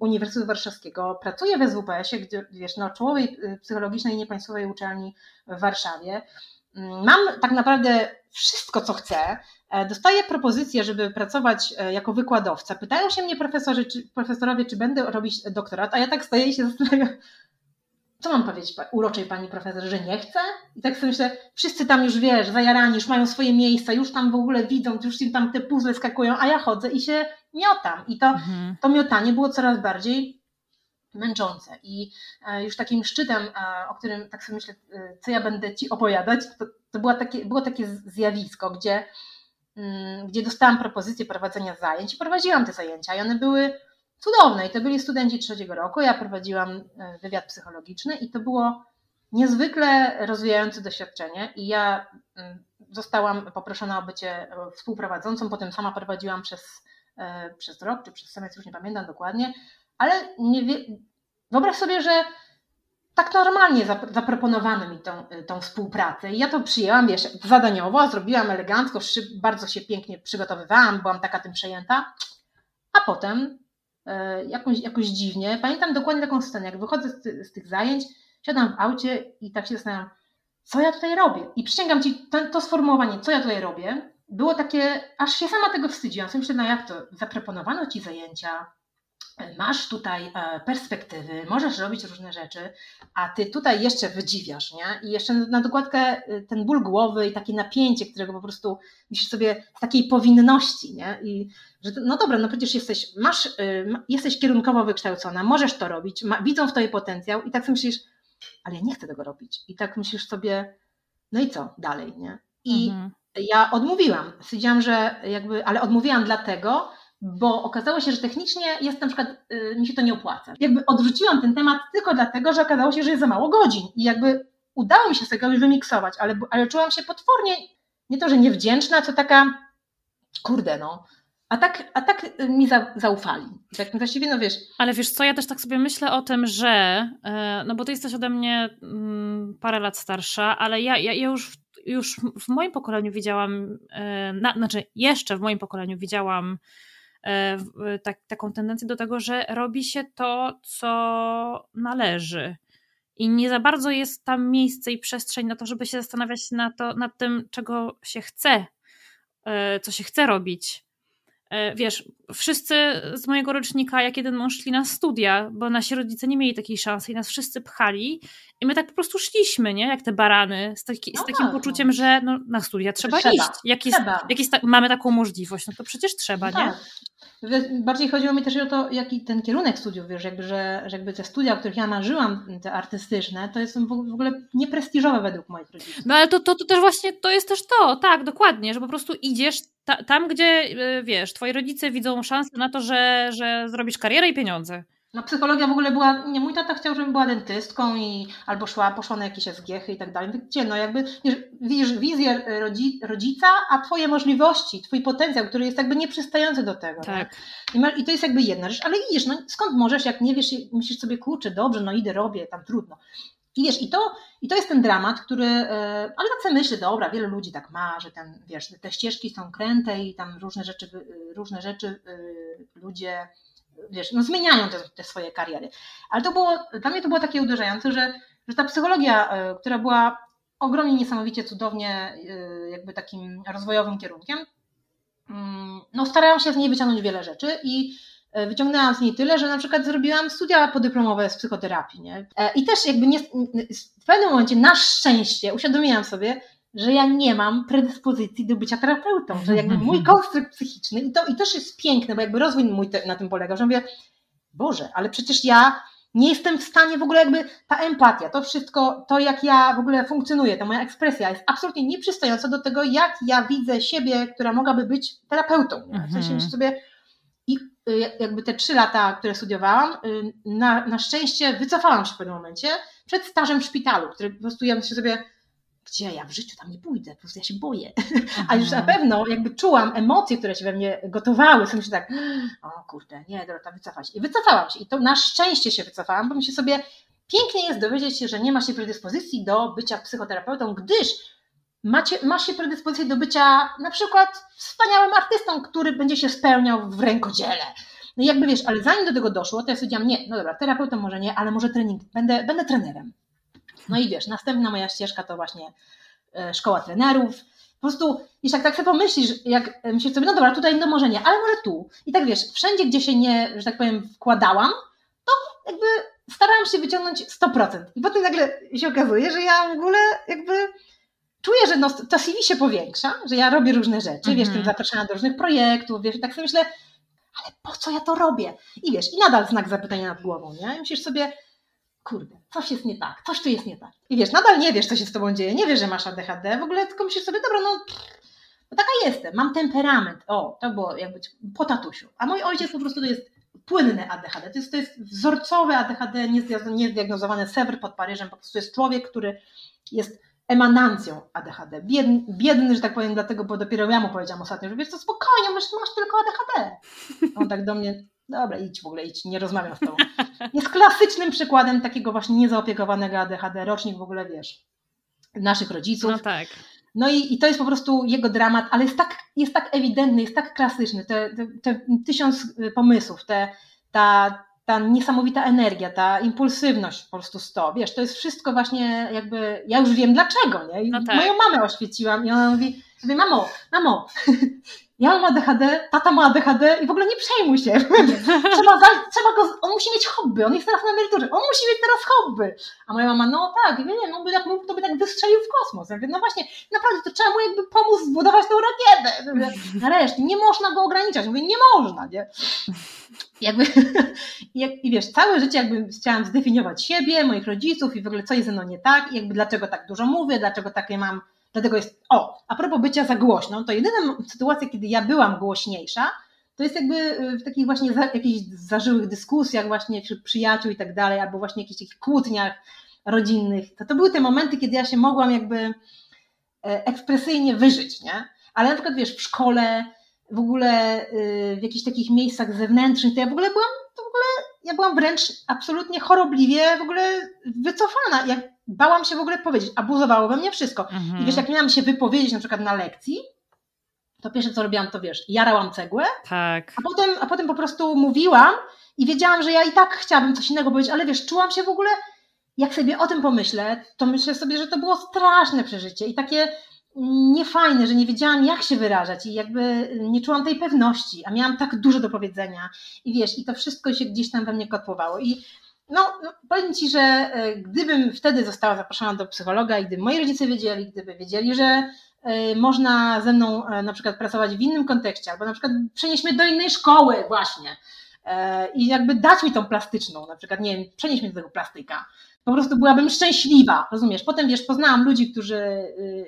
Uniwersytetu Warszawskiego, pracuję w SWPS-ie, gdzie wiesz, na czołowej y, psychologicznej niepaństwowej uczelni w Warszawie. Mm, mam tak naprawdę wszystko, co chcę. E, dostaję propozycję, żeby pracować e, jako wykładowca. Pytają się mnie profesorzy, czy, profesorowie, czy będę robić doktorat, a ja tak stoję i się zastanawiam, co mam powiedzieć uroczej pani profesor, że nie chcę? I tak sobie myślę, wszyscy tam już wiesz, zajarani, już mają swoje miejsca, już tam w ogóle widzą, już im tam te puzzle skakują, a ja chodzę i się miotam. I to, mhm. to miotanie było coraz bardziej męczące. I e, już takim szczytem, e, o którym tak sobie myślę, e, co ja będę Ci opowiadać, to, to było, takie, było takie zjawisko, gdzie, mm, gdzie dostałam propozycję prowadzenia zajęć i prowadziłam te zajęcia i one były cudowne. I to byli studenci trzeciego roku. Ja prowadziłam e, wywiad psychologiczny i to było niezwykle rozwijające doświadczenie. I ja mm, zostałam poproszona o bycie e, współprowadzącą, potem sama prowadziłam przez, e, przez rok czy przez semestr, już nie pamiętam dokładnie, ale nie wie... wyobraź sobie, że tak normalnie zaproponowano mi tą, tą współpracę i ja to przyjęłam, wiesz, zadaniowo, zrobiłam elegancko, bardzo się pięknie przygotowywałam, byłam taka tym przejęta, a potem jakoś, jakoś dziwnie. Pamiętam dokładnie taką scenę, jak wychodzę z, ty, z tych zajęć, siadam w aucie i tak się zastanawiam, co ja tutaj robię? I przysięgam Ci, to, to sformułowanie, co ja tutaj robię, było takie, aż się sama tego wstydziłam. Sobie myślę, no jak to, zaproponowano Ci zajęcia, masz tutaj e, perspektywy, możesz robić różne rzeczy, a ty tutaj jeszcze wydziwiasz, nie? I jeszcze na dokładkę e, ten ból głowy i takie napięcie, którego po prostu myślisz sobie z takiej powinności, nie? I że no dobra, no przecież jesteś, masz, e, jesteś kierunkowo wykształcona, możesz to robić, ma, widzą w tobie potencjał i tak sobie myślisz, ale ja nie chcę tego robić. I tak myślisz sobie, no i co dalej, nie? I mhm. ja odmówiłam. Stwierdziłam, że jakby, ale odmówiłam dlatego, bo okazało się, że technicznie jest na przykład, y, mi się to nie opłaca. Jakby odrzuciłam ten temat tylko dlatego, że okazało się, że jest za mało godzin i jakby udało mi się tego już wymiksować, ale, ale czułam się potwornie, nie to, że niewdzięczna, co taka, kurde no, a tak, a tak y, mi za, zaufali. Tak właściwie, no wiesz. Ale wiesz co, ja też tak sobie myślę o tym, że, e, no bo ty jesteś ode mnie mm, parę lat starsza, ale ja, ja, ja już, już w moim pokoleniu widziałam, e, na, znaczy jeszcze w moim pokoleniu widziałam tak, taką tendencję do tego, że robi się to, co należy. I nie za bardzo jest tam miejsce i przestrzeń na to, żeby się zastanawiać na to, nad tym, czego się chce, e, co się chce robić. E, wiesz, wszyscy z mojego rocznika, jak jeden mąż szli na studia, bo nasi rodzice nie mieli takiej szansy i nas wszyscy pchali i my tak po prostu szliśmy, nie? Jak te barany, z, taki, no z takim tak, poczuciem, no. że no, na studia trzeba, trzeba iść. Jak, jest, trzeba. jak jest ta, mamy taką możliwość, no to przecież trzeba, no nie? Tak. Bardziej chodziło mi też o to, jaki ten kierunek studiów, wiesz, jakby, że, że jakby te studia, o których ja marzyłam, te artystyczne, to są w ogóle nieprestiżowe według moich rodziców. No ale to, to, to też właśnie, to jest też to, tak, dokładnie, że po prostu idziesz ta, tam, gdzie y, wiesz, twoi rodzice widzą szansę na to, że, że zrobisz karierę i pieniądze. No psychologia w ogóle była, nie, mój tata chciał, żebym była dentystką i albo szła, poszła na jakieś SGH i tak dalej. Gdzie no jakby widzisz wizję rodzi, rodzica, a twoje możliwości, twój potencjał, który jest jakby nieprzystający do tego. Tak. I, to jest jakby jedna rzecz, ale idziesz, no skąd możesz, jak nie wiesz, myślisz sobie, kurczę, dobrze, no idę, robię, tam trudno. I wiesz, i to, i to jest ten dramat, który, e, ale tak sobie myślę, dobra, wiele ludzi tak ma, że ten, wiesz, te ścieżki są kręte i tam różne rzeczy, różne rzeczy e, ludzie, wiesz, no zmieniają te, te swoje kariery. Ale to było, dla mnie to było takie uderzające, że, że ta psychologia, e, która była ogromnie niesamowicie cudownie jakby takim rozwojowym kierunkiem, mm, no starają się z niej wyciągnąć wiele rzeczy i E, wyciągnęłam z niej tyle, że na przykład zrobiłam studia podyplomowe z psychoterapii. Nie? E, I też jakby nie, w pewnym momencie na szczęście uświadomiłam sobie, że ja nie mam predyspozycji do bycia terapeutą, że jakby mój *laughs* konstrukt psychiczny, i to i też jest piękne, bo jakby rozwój mój te, na tym polega, że mówię, Boże, ale przecież ja nie jestem w stanie w ogóle jakby ta empatia, to wszystko, to jak ja w ogóle funkcjonuję, ta moja ekspresja jest absolutnie nieprzystająca do tego, jak ja widzę siebie, która mogłaby być terapeutą. Nie? W sensie mhm. sobie i y, jakby te trzy lata, które studiowałam, y, na, na szczęście wycofałam się w pewnym momencie przed stażem w szpitalu, który po prostu ja myślę sobie, gdzie ja w życiu tam nie pójdę, po prostu ja się boję. *laughs* A już na pewno jakby czułam emocje, które się we mnie gotowały, sobie myślę tak, *gasps* o kurde, nie, Dorota, wycofać się. I wycofałam się i to na szczęście się wycofałam, bo myślę sobie, pięknie jest dowiedzieć się, że nie ma się predyspozycji do bycia psychoterapeutą, gdyż macie, ma się predyspozycję do bycia na przykład wspaniałym artystą, który będzie się spełniał w rękodziele. No i jakby wiesz, ale zanim do tego doszło, to ja stwierdziłam, nie, no dobra, terapeutą może nie, ale może trening, będę, będę trenerem. No i wiesz, następna moja ścieżka to właśnie e, szkoła trenerów. Po prostu, jeśli tak, tak sobie pomyślisz, jak myślisz sobie, no dobra, tutaj no może nie, ale może tu. I tak wiesz, wszędzie, gdzie się nie, że tak powiem, wkładałam, to jakby starałam się wyciągnąć 100%. I potem nagle się okazuje, że ja w ogóle jakby czuję, że no, to CV się powiększa, że ja robię różne rzeczy, mm -hmm. wiesz, tym mhm. zapraszana do różnych projektów, wiesz, i tak sobie myślę, ale po co ja to robię? I wiesz, i nadal znak zapytania nad głową, nie? I myślisz sobie, kurde, coś jest nie tak, coś tu jest nie tak. I wiesz, nadal nie wiesz, co się z tobą dzieje, nie wiesz, że masz ADHD, w ogóle tylko myślisz sobie, dobra, no, no taka jestem, mam temperament, o, to było jakby po tatusiu. A mój ojciec po prostu to jest płynne ADHD, to jest, to jest wzorcowe ADHD, niezdiagnozowane sewer pod Paryżem, po prostu jest człowiek, który jest emanancją ADHD. Biedny, biedny, że tak powiem, dlatego, bo dopiero ja mu powiedziałam ostatnio, że wiesz co, spokojnie, masz, masz tylko ADHD. On tak do mnie, dobra, idź w ogóle, idź, nie rozmawiam z tobą. Jest klasycznym przykładem takiego właśnie niezaopiekowanego ADHD, rocznik w ogóle, wiesz, naszych rodziców. No tak. No i, i to jest po prostu jego dramat, ale jest tak, jest tak ewidentny, jest tak klasyczny, te, te, te tysiąc pomysłów, te, ta, ta niesamowita energia, ta impulsywność po prostu sto, wiesz, to jest wszystko właśnie jakby, ja już wiem dlaczego, nie? I no tak. Moją mamę oświeciłam i ona mówi, mówię, mamo, mamo, *laughs* ja mam ADHD, tata ma ADHD i w ogóle nie przejmuj się. *laughs* trzeba, za, trzeba go, on musi mieć hobby, on jest teraz na emeryturze, on musi mieć teraz hobby. A moja mama, no tak, nie wiem, on by tak mógł, to by tak wystrzelił w kosmos. Ja mówię, no właśnie, naprawdę, to trzeba mu jakby pomóc zbudować tą rakietę. Nareszcie, nie można go ograniczać. Mówię, nie można, nie? Jakby, *laughs* i wiesz, całe życie jakby chciałam zdefiniować siebie, moich rodziców i w ogóle co jest ze mną nie tak i jakby dlaczego tak dużo mówię, dlaczego takie mam Dlatego jest, o, a propos bycia za głośną, to jedyna sytuacja, kiedy ja byłam głośniejsza, to jest jakby y, w takich właśnie za, jakichś zażyłych dyskusjach właśnie wśród przyjaciół i tak dalej, albo właśnie jakichś takich kłótniach rodzinnych. To, to były te momenty, kiedy ja się mogłam jakby e, ekspresyjnie wyżyć, nie? Ale na przykład wiesz, w szkole, w ogóle y, w jakichś takich miejscach zewnętrznych, to ja w ogóle byłam, to w ogóle ja byłam wręcz absolutnie chorobliwie w ogóle wycofana. Bałam się w ogóle powiedzieć, abuzowało we mnie wszystko. Mhm. I wiesz, jak miałam się wypowiedzieć na przykład na lekcji, to pierwsze co robiłam, to wiesz, jarałam cegłę, tak. a, potem, a potem po prostu mówiłam i wiedziałam, że ja i tak chciałabym coś innego powiedzieć, ale wiesz, czułam się w ogóle, jak sobie o tym pomyślę, to myślę sobie, że to było straszne przeżycie i takie niefajne, że nie wiedziałam, jak się wyrażać i jakby nie czułam tej pewności, a miałam tak dużo do powiedzenia. I wiesz, i to wszystko się gdzieś tam we mnie kotłowało. I no, no powiem Ci, że e, gdybym wtedy została zaproszona do psychologa i gdyby moi rodzice wiedzieli, gdyby wiedzieli, że e, można ze mną e, na przykład pracować w innym kontekście, albo na przykład przenieść mnie do innej szkoły właśnie i jakby dać mi tą plastyczną, na przykład, nie wiem, przenieść mnie do tego plastyka, po prostu byłabym szczęśliwa, rozumiesz? Potem, wiesz, poznałam ludzi, którzy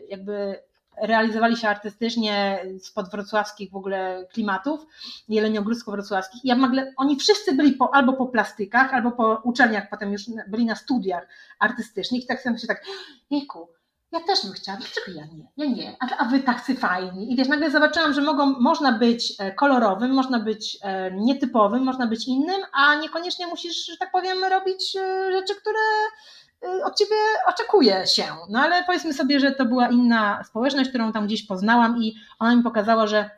jakby realizowali się artystycznie spod wrocławskich w ogóle klimatów, jeleniogórsko-wrocławskich. Ja nagle, oni wszyscy byli po, albo po plastykach, albo po uczelniach, potem już byli na studiach artystycznych i tak sobie tak, jejku, ja też bym chciała, dlaczego ja nie? Ja nie, a, a wy tacy fajni. I wiesz, nagle zobaczyłam, że mogą, można być e, kolorowym, można być e, nietypowym, można być innym, a niekoniecznie musisz, że tak powiem, robić e, rzeczy, które od ciebie oczekuje się. No ale powiedzmy sobie, że to była inna społeczność, którą tam gdzieś poznałam i ona mi pokazała, że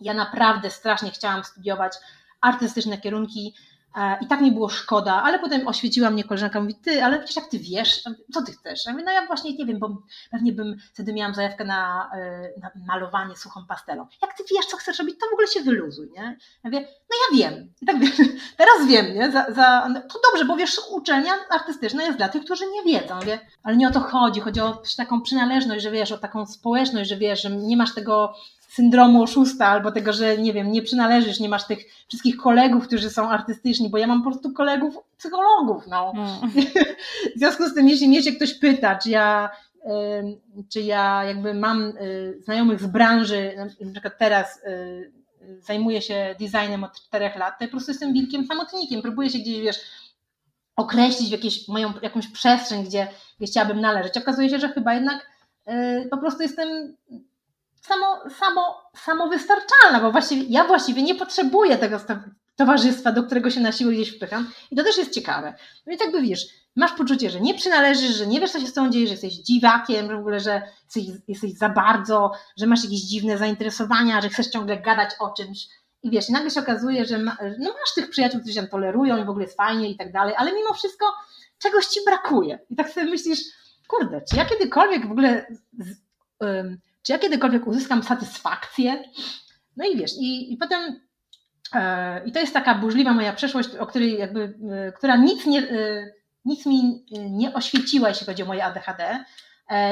ja naprawdę strasznie chciałam studiować artystyczne kierunki, I tak mi było szkoda, ale potem oświeciła mnie koleżanka, mówi, ty, ale przecież jak ty wiesz, co ty chcesz? Ja mówię, no ja właśnie nie wiem, bo pewnie bym, wtedy miałam zajawkę na, e, na malowanie suchą pastelą. Jak ty wiesz, co chcesz robić, to w ogóle się wyluzuj, nie? Ja mówię, no ja wiem. I tak *laughs* teraz wiem, nie? Za, za, no to dobrze, bo wiesz, uczelnia artystyczna jest dla tych, którzy nie wiedzą, wie? ale nie o to chodzi, chodzi o taką przynależność, że wiesz, o taką społeczność, że wiesz, że nie masz tego syndromu oszusta albo tego, że nie wiem, nie przynależysz, nie masz tych wszystkich kolegów, którzy są artystyczni, bo ja mam po prostu kolegów psychologów, no. Mm. w związku z tym, jeśli mnie się ktoś pyta, czy ja czy ja jakby mam y, znajomych z branży, na przykład teraz y, zajmuję się designem od czterech lat, to ja po prostu jestem wielkim samotnikiem, próbuję się gdzieś, wiesz, określić w jakieś, moją, jakąś przestrzeń, gdzie, gdzie chciałabym należeć. Okazuje się, że chyba jednak y, po prostu jestem samo, samo, samowystarczalna, bo właściwie, ja właściwie nie potrzebuję tego towarzystwa, do którego się na siłę gdzieś wpycham i to też jest ciekawe. No i tak wiesz, masz poczucie, że nie przynależysz, że nie wiesz, co się z tobą dzieje, że jesteś dziwakiem, że w ogóle, że jesteś, jesteś za bardzo, że masz jakieś dziwne zainteresowania, że chcesz ciągle gadać o czymś. I wiesz, nagle się okazuje, że ma, no masz tych przyjaciół, którzy się tolerują i w ogóle jest fajnie i tak dalej, ale mimo wszystko czegoś ci brakuje. I tak sobie myślisz, kurde, czy ja kiedykolwiek w ogóle z, czy ja kiedykolwiek uzyskam satysfakcję? No i wiesz, i, i potem e, i to jest taka burzliwa moja przeszłość, o której jakby, e, która nic, nie, e, nic mi nie oświeciła, jeśli chodzi o moje ADHD.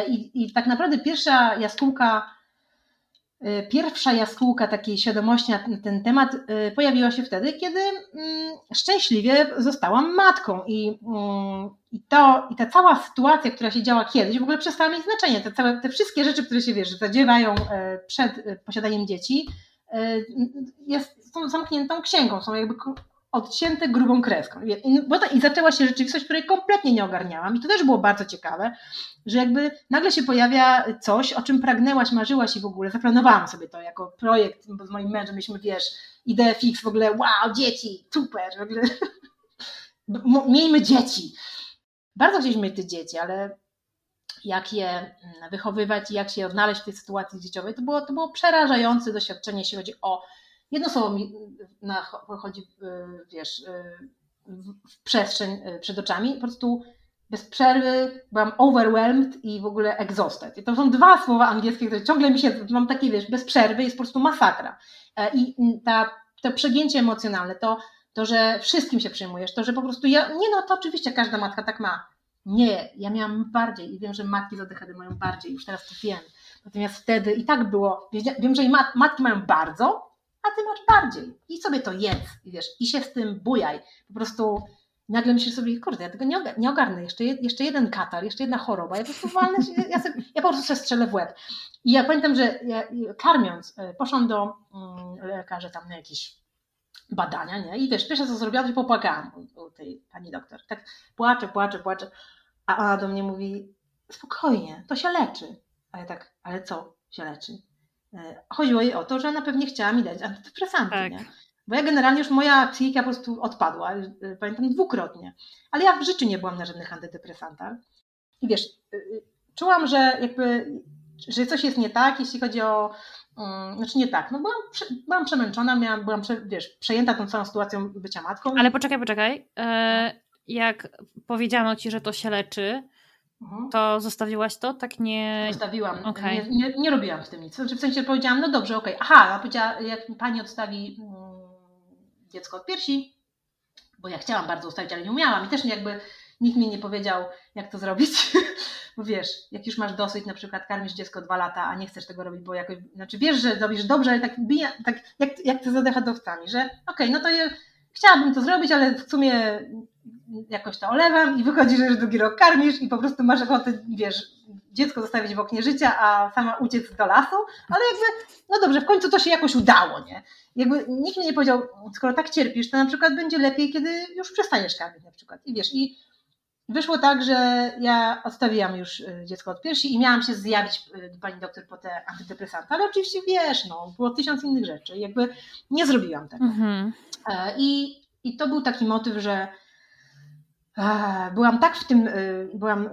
I, I tak naprawdę pierwsza jaskółka pierwsza jaskółka takiej świadomości na ten temat pojawiła się wtedy, kiedy mm, szczęśliwie zostałam matką i, mm, i, to, i ta cała sytuacja, która się działa kiedyś, w ogóle przestała mieć znaczenie. Te, całe, te wszystkie rzeczy, które się wiesz, zadziewają e, przed e, posiadaniem dzieci, e, jest, są zamkniętą księgą, są jakby odcięte grubą kreską. I zaczęła się rzeczywistość, której kompletnie nie ogarniałam. I to też było bardzo ciekawe, że jakby nagle się pojawia coś, o czym pragnęłaś, marzyłaś i w ogóle zaplanowałam sobie to jako projekt, bo z moim mężem mieliśmy, wiesz, ideę fix, w ogóle wow, dzieci, super, w ogóle *laughs* miejmy dzieci. Bardzo chcieliśmy mieć te dzieci, ale jak je mm, wychowywać i jak się odnaleźć w tej sytuacji dzieciowej, to było, to było przerażające doświadczenie, jeśli chodzi o jedno słowo mi na, chodzi, wiesz, y, w przestrzeń y, przed oczami, po prostu bez przerwy byłam overwhelmed i w ogóle exhausted. I to są dwa słowa angielskie, które ciągle mi się, mam takie, wiesz, bez przerwy jest po prostu masakra. E, I ta, to przegięcie emocjonalne, to, to, że wszystkim się przejmujesz, to, że po prostu ja, nie no, to oczywiście każda matka tak ma. Nie, ja miałam bardziej i wiem, że matki z ADHD mają bardziej, już teraz to wiem. Natomiast wtedy i tak było, wiem, że i matki mają bardzo, a ty masz bardziej. I sobie to jedz, i wiesz, i się z tym bujaj. Po prostu nagle myślisz sobie, kurde, ja tego nie, nie ogarnę, jeszcze, jeszcze jeden katar, jeszcze jedna choroba, ja po prostu walnę, ja, sobie, ja po prostu sobie strzelę w łeb. I ja pamiętam, że ja, karmiąc, e, poszłam do mm, lekarza tam na jakieś badania, nie? I wiesz, pierwsze co zrobiłam, to popłakałam u, tej pani doktor. Tak płaczę, płaczę, płaczę. A ona do mnie mówi, spokojnie, to się leczy. A ja tak, ale co się leczy? E, chodziło jej o to, że ona pewnie chciała mi dać antydepresanty, tak. nie? Bo ja generalnie już moja psychika po prostu odpadła, e, pamiętam dwukrotnie. Ale ja w życiu nie byłam na żadnych antydepresantach. I wiesz, e, czułam, że jakby, że coś jest nie tak, jeśli chodzi o, um, znaczy nie tak, no byłam, byłam przemęczona, miałam, byłam, wiesz, przejęta tą całą sytuacją bycia matką. Ale poczekaj, poczekaj. E, jak powiedziano ci, że to się leczy, mhm. to zostawiłaś to? Tak nie... Zostawiłam. Okay. Nie, nie, nie, robiłam w tym nic. Znaczy w sensie powiedziałam, no dobrze, okej. Okay. Aha, powiedziała, jak pani odstawi mm, dziecko od piersi, bo ja chciałam bardzo ustawić, ale nie umiałam i też jakby nikt mi nie powiedział, jak to zrobić. *laughs* bo wiesz, jak już masz dosyć, na przykład karmisz dziecko dwa lata, a nie chcesz tego robić, bo jakoś, znaczy wiesz, że robisz dobrze, ale tak, bija, tak jak, jak ty z adechadowcami, że okej, okay, no to je, chciałabym to zrobić, ale w sumie jakoś to olewam i wychodzi, że już drugi rok karmisz i po prostu masz ochotę, wiesz, dziecko zostawić w oknie życia, a sama uciec do lasu, ale jakby, no dobrze, w końcu to się jakoś udało, nie? Jakby nikt mi nie powiedział, skoro tak cierpisz, to na przykład będzie lepiej, kiedy już przestaniesz karmić na przykład. I wiesz, i wyszło tak, że ja odstawiłam już y, dziecko od piersi i miałam się zjawić y, do pani doktor po te antydepresanty, ale oczywiście wiesz, no, było tysiąc innych rzeczy, jakby nie zrobiłam tego. Mhm. E, I, I to był taki motyw, że byłam tak w tym, y, byłam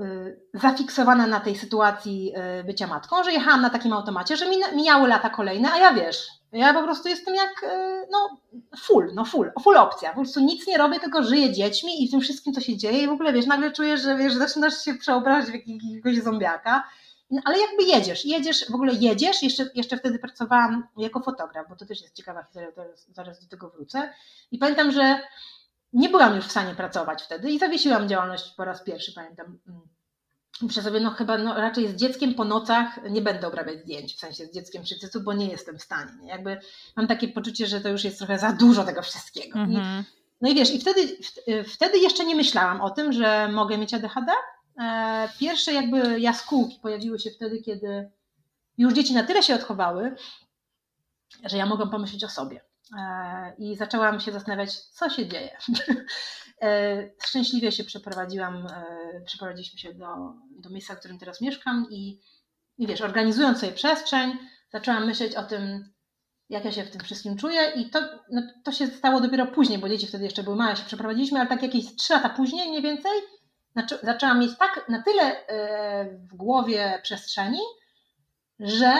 zafiksowana na tej sytuacji bycia matką, że jechałam na takim automacie, że mijały lata kolejne, a ja wiesz, ja po prostu jestem jak, e, no, full, no full, full opcja. Po prostu nic nie robię, tylko żyję dziećmi i tym wszystkim, co się dzieje. I w ogóle, wiesz, nagle czujesz, że wiesz, zaczynasz się przeobrażać w jakiegoś zombiaka, no, ale jakby jedziesz, jedziesz, w ogóle jedziesz, jeszcze, jeszcze wtedy pracowałam jako fotograf, bo to też jest ciekawa historia, zaraz do tego wrócę. I pamiętam, że nie byłam już w stanie pracować wtedy i zawiesiłam działalność po raz pierwszy, pamiętam, mm, Myślę sobie, no chyba no, raczej z dzieckiem po nocach nie będę obrabiać zdjęć, w sensie z dzieckiem przy cycu, bo nie jestem w stanie. Nie? Jakby mam takie poczucie, że to już jest trochę za dużo tego wszystkiego. Mm -hmm. I, mhm. no i wiesz, i wtedy, wtedy jeszcze nie myślałam o tym, że mogę mieć ADHD. E, pierwsze jakby jaskółki pojawiły się wtedy, kiedy już dzieci na tyle się odchowały, że ja mogłam pomyśleć o sobie. E, I zaczęłam się zastanawiać, co się dzieje. *laughs* E, szczęśliwie się przeprowadziłam, e, przeprowadziliśmy się do, do miejsca, w którym teraz mieszkam i, i wiesz, organizując sobie przestrzeń, zaczęłam myśleć o tym, jak ja się w tym wszystkim czuję i to, no, to się stało dopiero później, bo dzieci wtedy jeszcze były małe, się przeprowadziliśmy, ale tak jakieś trzy lata później mniej więcej znaczy, zaczęłam mieć tak na tyle w głowie przestrzeni, że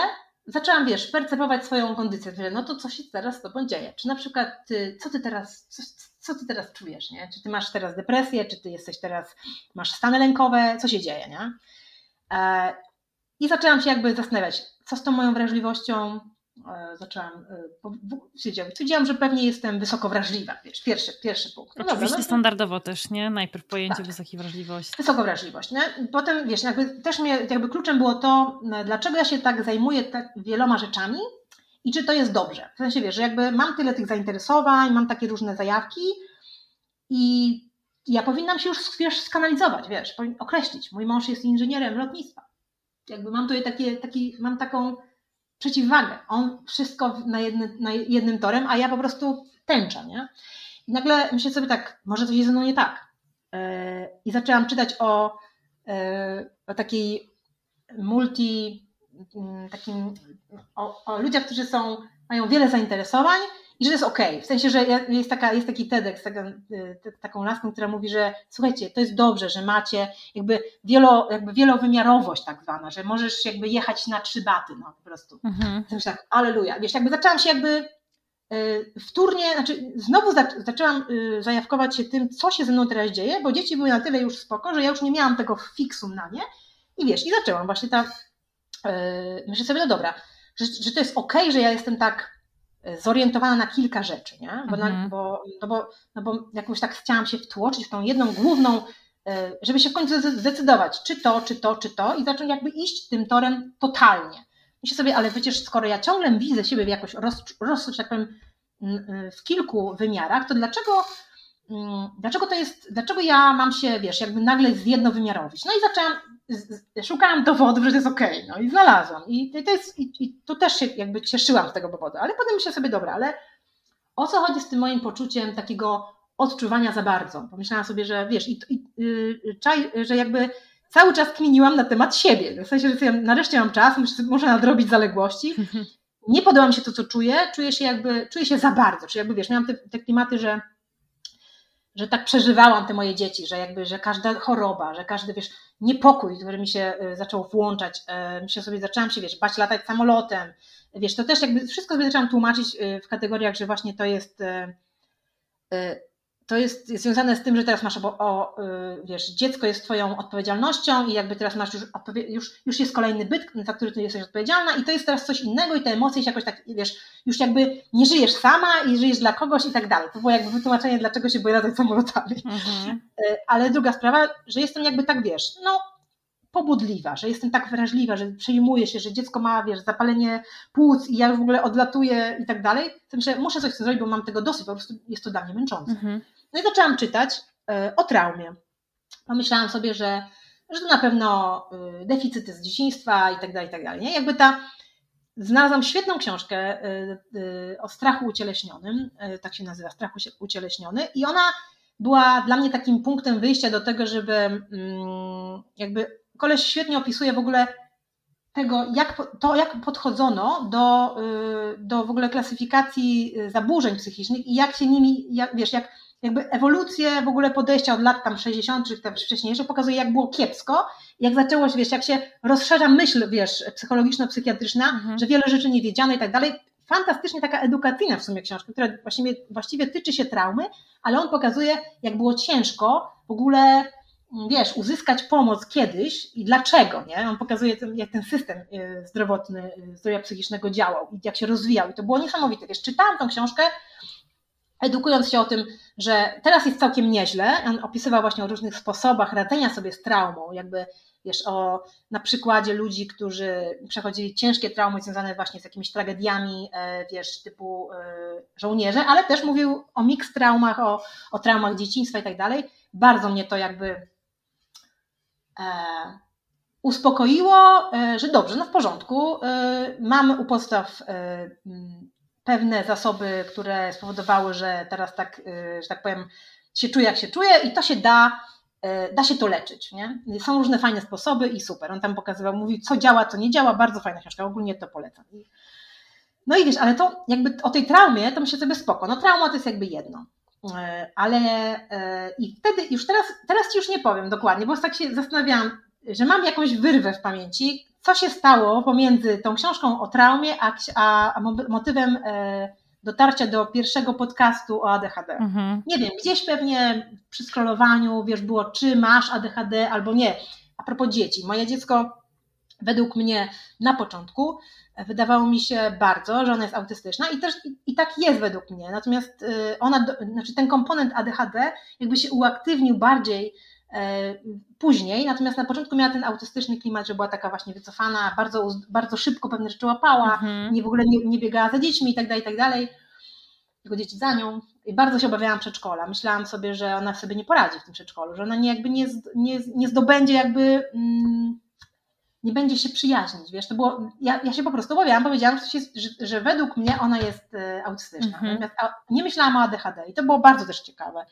zaczęłam, wiesz, percepować swoją kondycję, że no to co się teraz z tobą dzieje? Czy na przykład, co ty teraz, co, co ty teraz czujesz, nie? Czy ty masz teraz depresję, czy ty jesteś teraz, masz stany lękowe, co się dzieje, nie? E, I zaczęłam się jakby zastanawiać, co z tą moją wrażliwością, zaczęłam, e, stwierdziłam, że pewnie jestem wysoko wrażliwa, wiesz, pierwszy, pierwszy punkt. No Oczywiście dobra, no, standardowo też, nie? Najpierw pojęcie tak. wysokiej wrażliwości. Wysoko wrażliwość, nie? Potem, wiesz, jakby też mnie, jakby kluczem było to, dlaczego ja się tak zajmuję tak wieloma rzeczami, i czy to jest dobrze. W sensie wiesz, że jakby mam tyle tych zainteresowań, mam takie różne zajawki i ja powinnam się już wiesz, skanalizować, wiesz, określić. Mój mąż jest inżynierem lotnictwa. Jakby mam tutaj takie, taki, mam taką przeciwwagę. On wszystko na, jedny, na jednym torem, a ja po prostu tęczę, nie? I nagle myślę sobie tak, może coś jest ze mną nie tak. Yy, I zaczęłam czytać o, yy, o takiej multi, takim, o, o ludziach, którzy są, mają wiele zainteresowań i że to jest ok. W sensie, że jest, taka, jest taki TEDx, taka, y, taką laską, która mówi, że słuchajcie, to jest dobrze, że macie jakby, wielo, jakby wielowymiarowość tak zwana, że możesz jakby jechać na trzy baty, no po prostu. Mhm. Tak, aleluja. Wiesz, jakby zaczęłam się jakby y, wtórnie, znaczy znowu zaczęłam y, zajawkować się tym, co się ze mną teraz dzieje, bo dzieci były na tyle już spoko, że ja już nie miałam tego fiksum na nie i wiesz, i zaczęłam właśnie ta myślę sobie, no dobra, że, że to jest ok, że ja jestem tak zorientowana na kilka rzeczy, nie? Bo, mhm. na, bo, no bo, no bo jakoś tak chciałam się wtłoczyć w tą jedną główną, e, żeby się w końcu zdecydować, czy to, czy to, czy to i zacząć jakby iść tym torem totalnie. Myślę sobie, ale przecież skoro ja ciągle widzę siebie w jakoś roz, roz, tak powiem, w kilku wymiarach, to dlaczego Mm, dlaczego to jest, dlaczego ja mam się, wiesz, jakby nagle zjednowymiarowić? No i zaczęłam, szukałam dowodów, że to jest okej, okay, no i znalazłam. I to, jest, i, i tu też się jakby cieszyłam z tego powodu, ale potem myślę sobie, dobra, ale o co chodzi z tym moim poczuciem takiego odczuwania za bardzo? Pomyślałam sobie, że wiesz, i, i yy, że jakby cały czas kminiłam na temat siebie, w sensie, że nareszcie mam czas, muszę, muszę nadrobić zaległości. *laughs* Nie podoba mi się to, co czuję, czuję się jakby, czuję się za bardzo, czyli jakby wiesz, miałam te, te klimaty, że że tak przeżywałam te moje dzieci, że jakby, że każda choroba, że każdy, wiesz, niepokój, który mi się y, zaczął włączać, y, myślę sobie, zaczęłam się, wiesz, bać latać samolotem, wiesz, to też jakby wszystko sobie zaczęłam tłumaczyć y, w kategoriach, że właśnie to jest to jest związane z tym, że teraz masz o, o, wiesz, dziecko jest twoją odpowiedzialnością i jakby teraz masz już, już, już jest kolejny byt, za który ty jesteś odpowiedzialna i to jest teraz coś innego i te emocje się jakoś tak, wiesz, już jakby nie żyjesz sama i żyjesz dla kogoś i tak dalej. To było jakby wytłumaczenie, dlaczego się boję latać samolotami. Mhm. *laughs* Ale druga sprawa, że jestem jakby tak, wiesz, no pobudliwa, że jestem tak wrażliwa, że przejmuję się, że dziecko ma, wiesz, zapalenie płuc i ja już w ogóle odlatuję i tak dalej, to myślę, muszę coś zrobić, bo mam tego dosyć, po prostu jest to dla mnie męczące. Mhm. No i zaczęłam czytać e, o traumie. Pomyślałam sobie, że, że to na pewno e, deficyty z dzieciństwa i tak dalej, i tak dalej. Jakby ta, znalazłam świetną książkę e, o strachu ucieleśnionym, tak się nazywa, strach ucieleśniony i ona była dla mnie takim punktem wyjścia do tego, żeby mm, jakby koleś świetnie opisuje w ogóle tego, jak, to jak podchodzono do, do w ogóle klasyfikacji zaburzeń psychicznych i jak się nimi, jak, wiesz, jak jakby ewolucję w ogóle podejścia od lat tam 60. czy też wcześniejszych pokazuje, jak było kiepsko, jak zaczęło się, wiesz, jak się rozszerza myśl, wiesz, psychologiczno-psychiatryczna, mhm. że wiele rzeczy nie wiedziano i tak dalej. Fantastycznie taka edukacyjna w sumie książka, która właściwie, właściwie tyczy się traumy, ale on pokazuje, jak było ciężko w ogóle wiesz, uzyskać pomoc kiedyś i dlaczego, nie? On pokazuje, jak ten system y, zdrowotny, y, zdrowia psychicznego działał i jak się rozwijał i to było niesamowite. Wiesz, czytałam tą książkę, edukując się o tym, że teraz jest całkiem nieźle. On opisywał właśnie o różnych sposobach radzenia sobie z traumą, jakby wiesz, o na przykładzie ludzi, którzy przechodzili ciężkie traumy związane właśnie z jakimiś tragediami, e, wiesz, typu e, żołnierze, ale też mówił o mix traumach, o, o traumach dzieciństwa i tak dalej. Bardzo mnie to jakby E, uspokoiło, e, że dobrze, no w porządku. Mamy u podstaw pewne zasoby, które spowodowały, że teraz tak, że tak powiem, się czuję jak się czuję i to się da, da się to leczyć. Nie? Są różne fajne sposoby i super. On tam pokazywał, mówił, co działa, co nie działa, bardzo fajna książka, ogólnie to polecam. No i wiesz, ale to jakby o tej traumie, to myślę sobie spoko. No trauma to jest jakby jedno. E, ale i wtedy, już teraz, teraz Ci już nie powiem dokładnie, bo tak się zastanawiałam, że mam jakąś wyrwę w pamięci, co się stało pomiędzy tą książką o traumie, a, a motywem e, dotarcia do pierwszego podcastu o ADHD. Mhm. Nie wiem, gdzieś pewnie przy scrollowaniu, wiesz, było czy masz ADHD albo nie. A propos dzieci, moje dziecko według mnie na początku wydawało mi się bardzo, że ona jest autystyczna i też i, i tak jest według mnie. Natomiast y, ona, znaczy ten komponent ADHD jakby się uaktywnił bardziej e, później, natomiast na początku miała ten autystyczny klimat, że była taka właśnie wycofana, bardzo, bardzo szybko pewne rzeczy łapała, mhm. nie w ogóle nie, nie biegała za dziećmi i tak dalej, i tak dalej, tylko dzieci za nią. I bardzo się obawiałam przedszkola. Myślałam sobie, że ona sobie nie poradzi w tym przedszkolu, że ona nie, jakby nie, nie, nie zdobędzie jakby... Mm, nie będzie się przyjaźnić, wiesz, to było, ja, ja się po prostu obawiałam, powiedziałam, że, że, że według mnie ona jest e, autystyczna, mm -hmm. natomiast nie myślałam o ADHD i to było bardzo też ciekawe.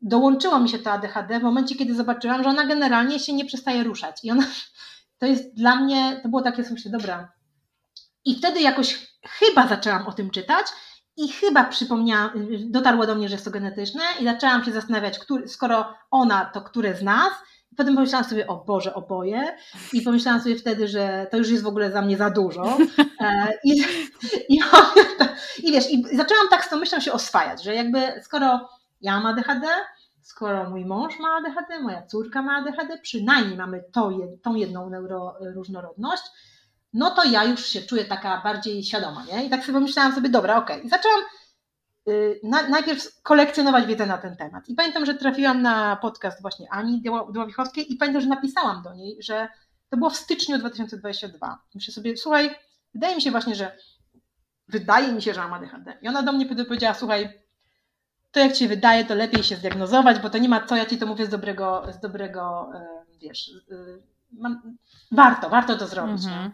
Dołączyło mi się to ADHD w momencie, kiedy zobaczyłam, że ona generalnie się nie przestaje ruszać i ona, *laughs* to jest dla mnie, to było takie, myślę, dobra. I wtedy jakoś chyba zaczęłam o tym czytać i chyba przypomniałam, dotarło do mnie, że jest to genetyczne i zaczęłam się zastanawiać, który, skoro ona, to które z nas, Potem pomyślałam sobie, o Boże, oboje. I pomyślałam sobie wtedy, że to już jest w ogóle za mnie za dużo. *laughs* E, I, i, *laughs* i wiesz, i zaczęłam tak z tą myślą się oswajać, że jakby skoro ja mam ADHD, skoro mój mąż ma ADHD, moja córka ma ADHD, przynajmniej mamy to, tą jedną neuroróżnorodność, no to ja już się czuję taka bardziej świadoma, nie? I tak sobie pomyślałam sobie, dobra, okej. Okay. I zaczęłam Y, najpierw kolekcjonować wiedzę na ten temat. I pamiętam, że trafiłam na podcast właśnie Ani Dławichowskiej i pamiętam, że napisałam do niej, że to było w styczniu 2022. Myślę sobie, słuchaj, wydaje mi się właśnie, że wydaje mi się, że mam ADHD. I ona do mnie powiedziała, słuchaj, to jak ci wydaje, to lepiej się zdiagnozować, bo to nie ma co, ja ci to mówię z dobrego, z dobrego wiesz, y, mam, warto, warto to zrobić. Mhm.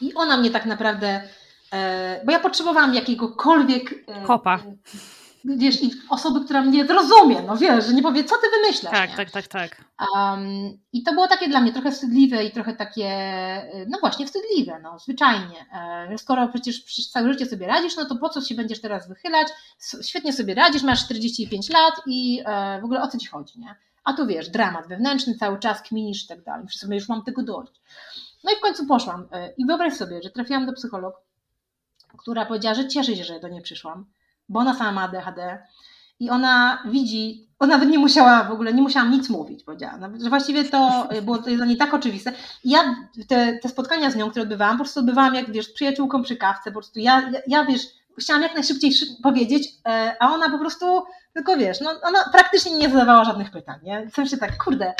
I ona mnie tak naprawdę E, bo ja potrzebowałam jakiegokolwiek e, kopa. Wiesz, i osoby, która mnie zrozumie, no wiesz, że nie powie, co ty wymyślasz. Tak, nie? tak, tak, tak. Um, I to było takie dla mnie trochę wstydliwe i trochę takie, e, no właśnie, wstydliwe, no zwyczajnie. skoro przecież, przecież całe życie sobie radzisz, no to po co się będziesz teraz wychylać? Świetnie sobie radzisz, masz 45 lat i w ogóle o co ci chodzi, nie? A tu wiesz, dramat wewnętrzny, cały czas kminisz i tak dalej. Myślę sobie, już mam tego dość. No i w końcu poszłam i wyobraź sobie, że trafiłam do psychologa która powiedziała, że cieszy się, że do niej przyszłam, bo ona sama ma ADHD i ona widzi, ona nawet nie musiała w ogóle, nie musiałam nic mówić, powiedziała, że właściwie to było to dla niej tak oczywiste. I ja te, te spotkania z nią, które odbywałam, po prostu odbywałam jak, wiesz, przyjaciółką przy kawce, po prostu ja, ja, ja wiesz, chciałam jak najszybciej powiedzieć, e, a ona po prostu, tylko wiesz, no, ona praktycznie nie zadawała żadnych pytań, nie? W sensie tak, kurde,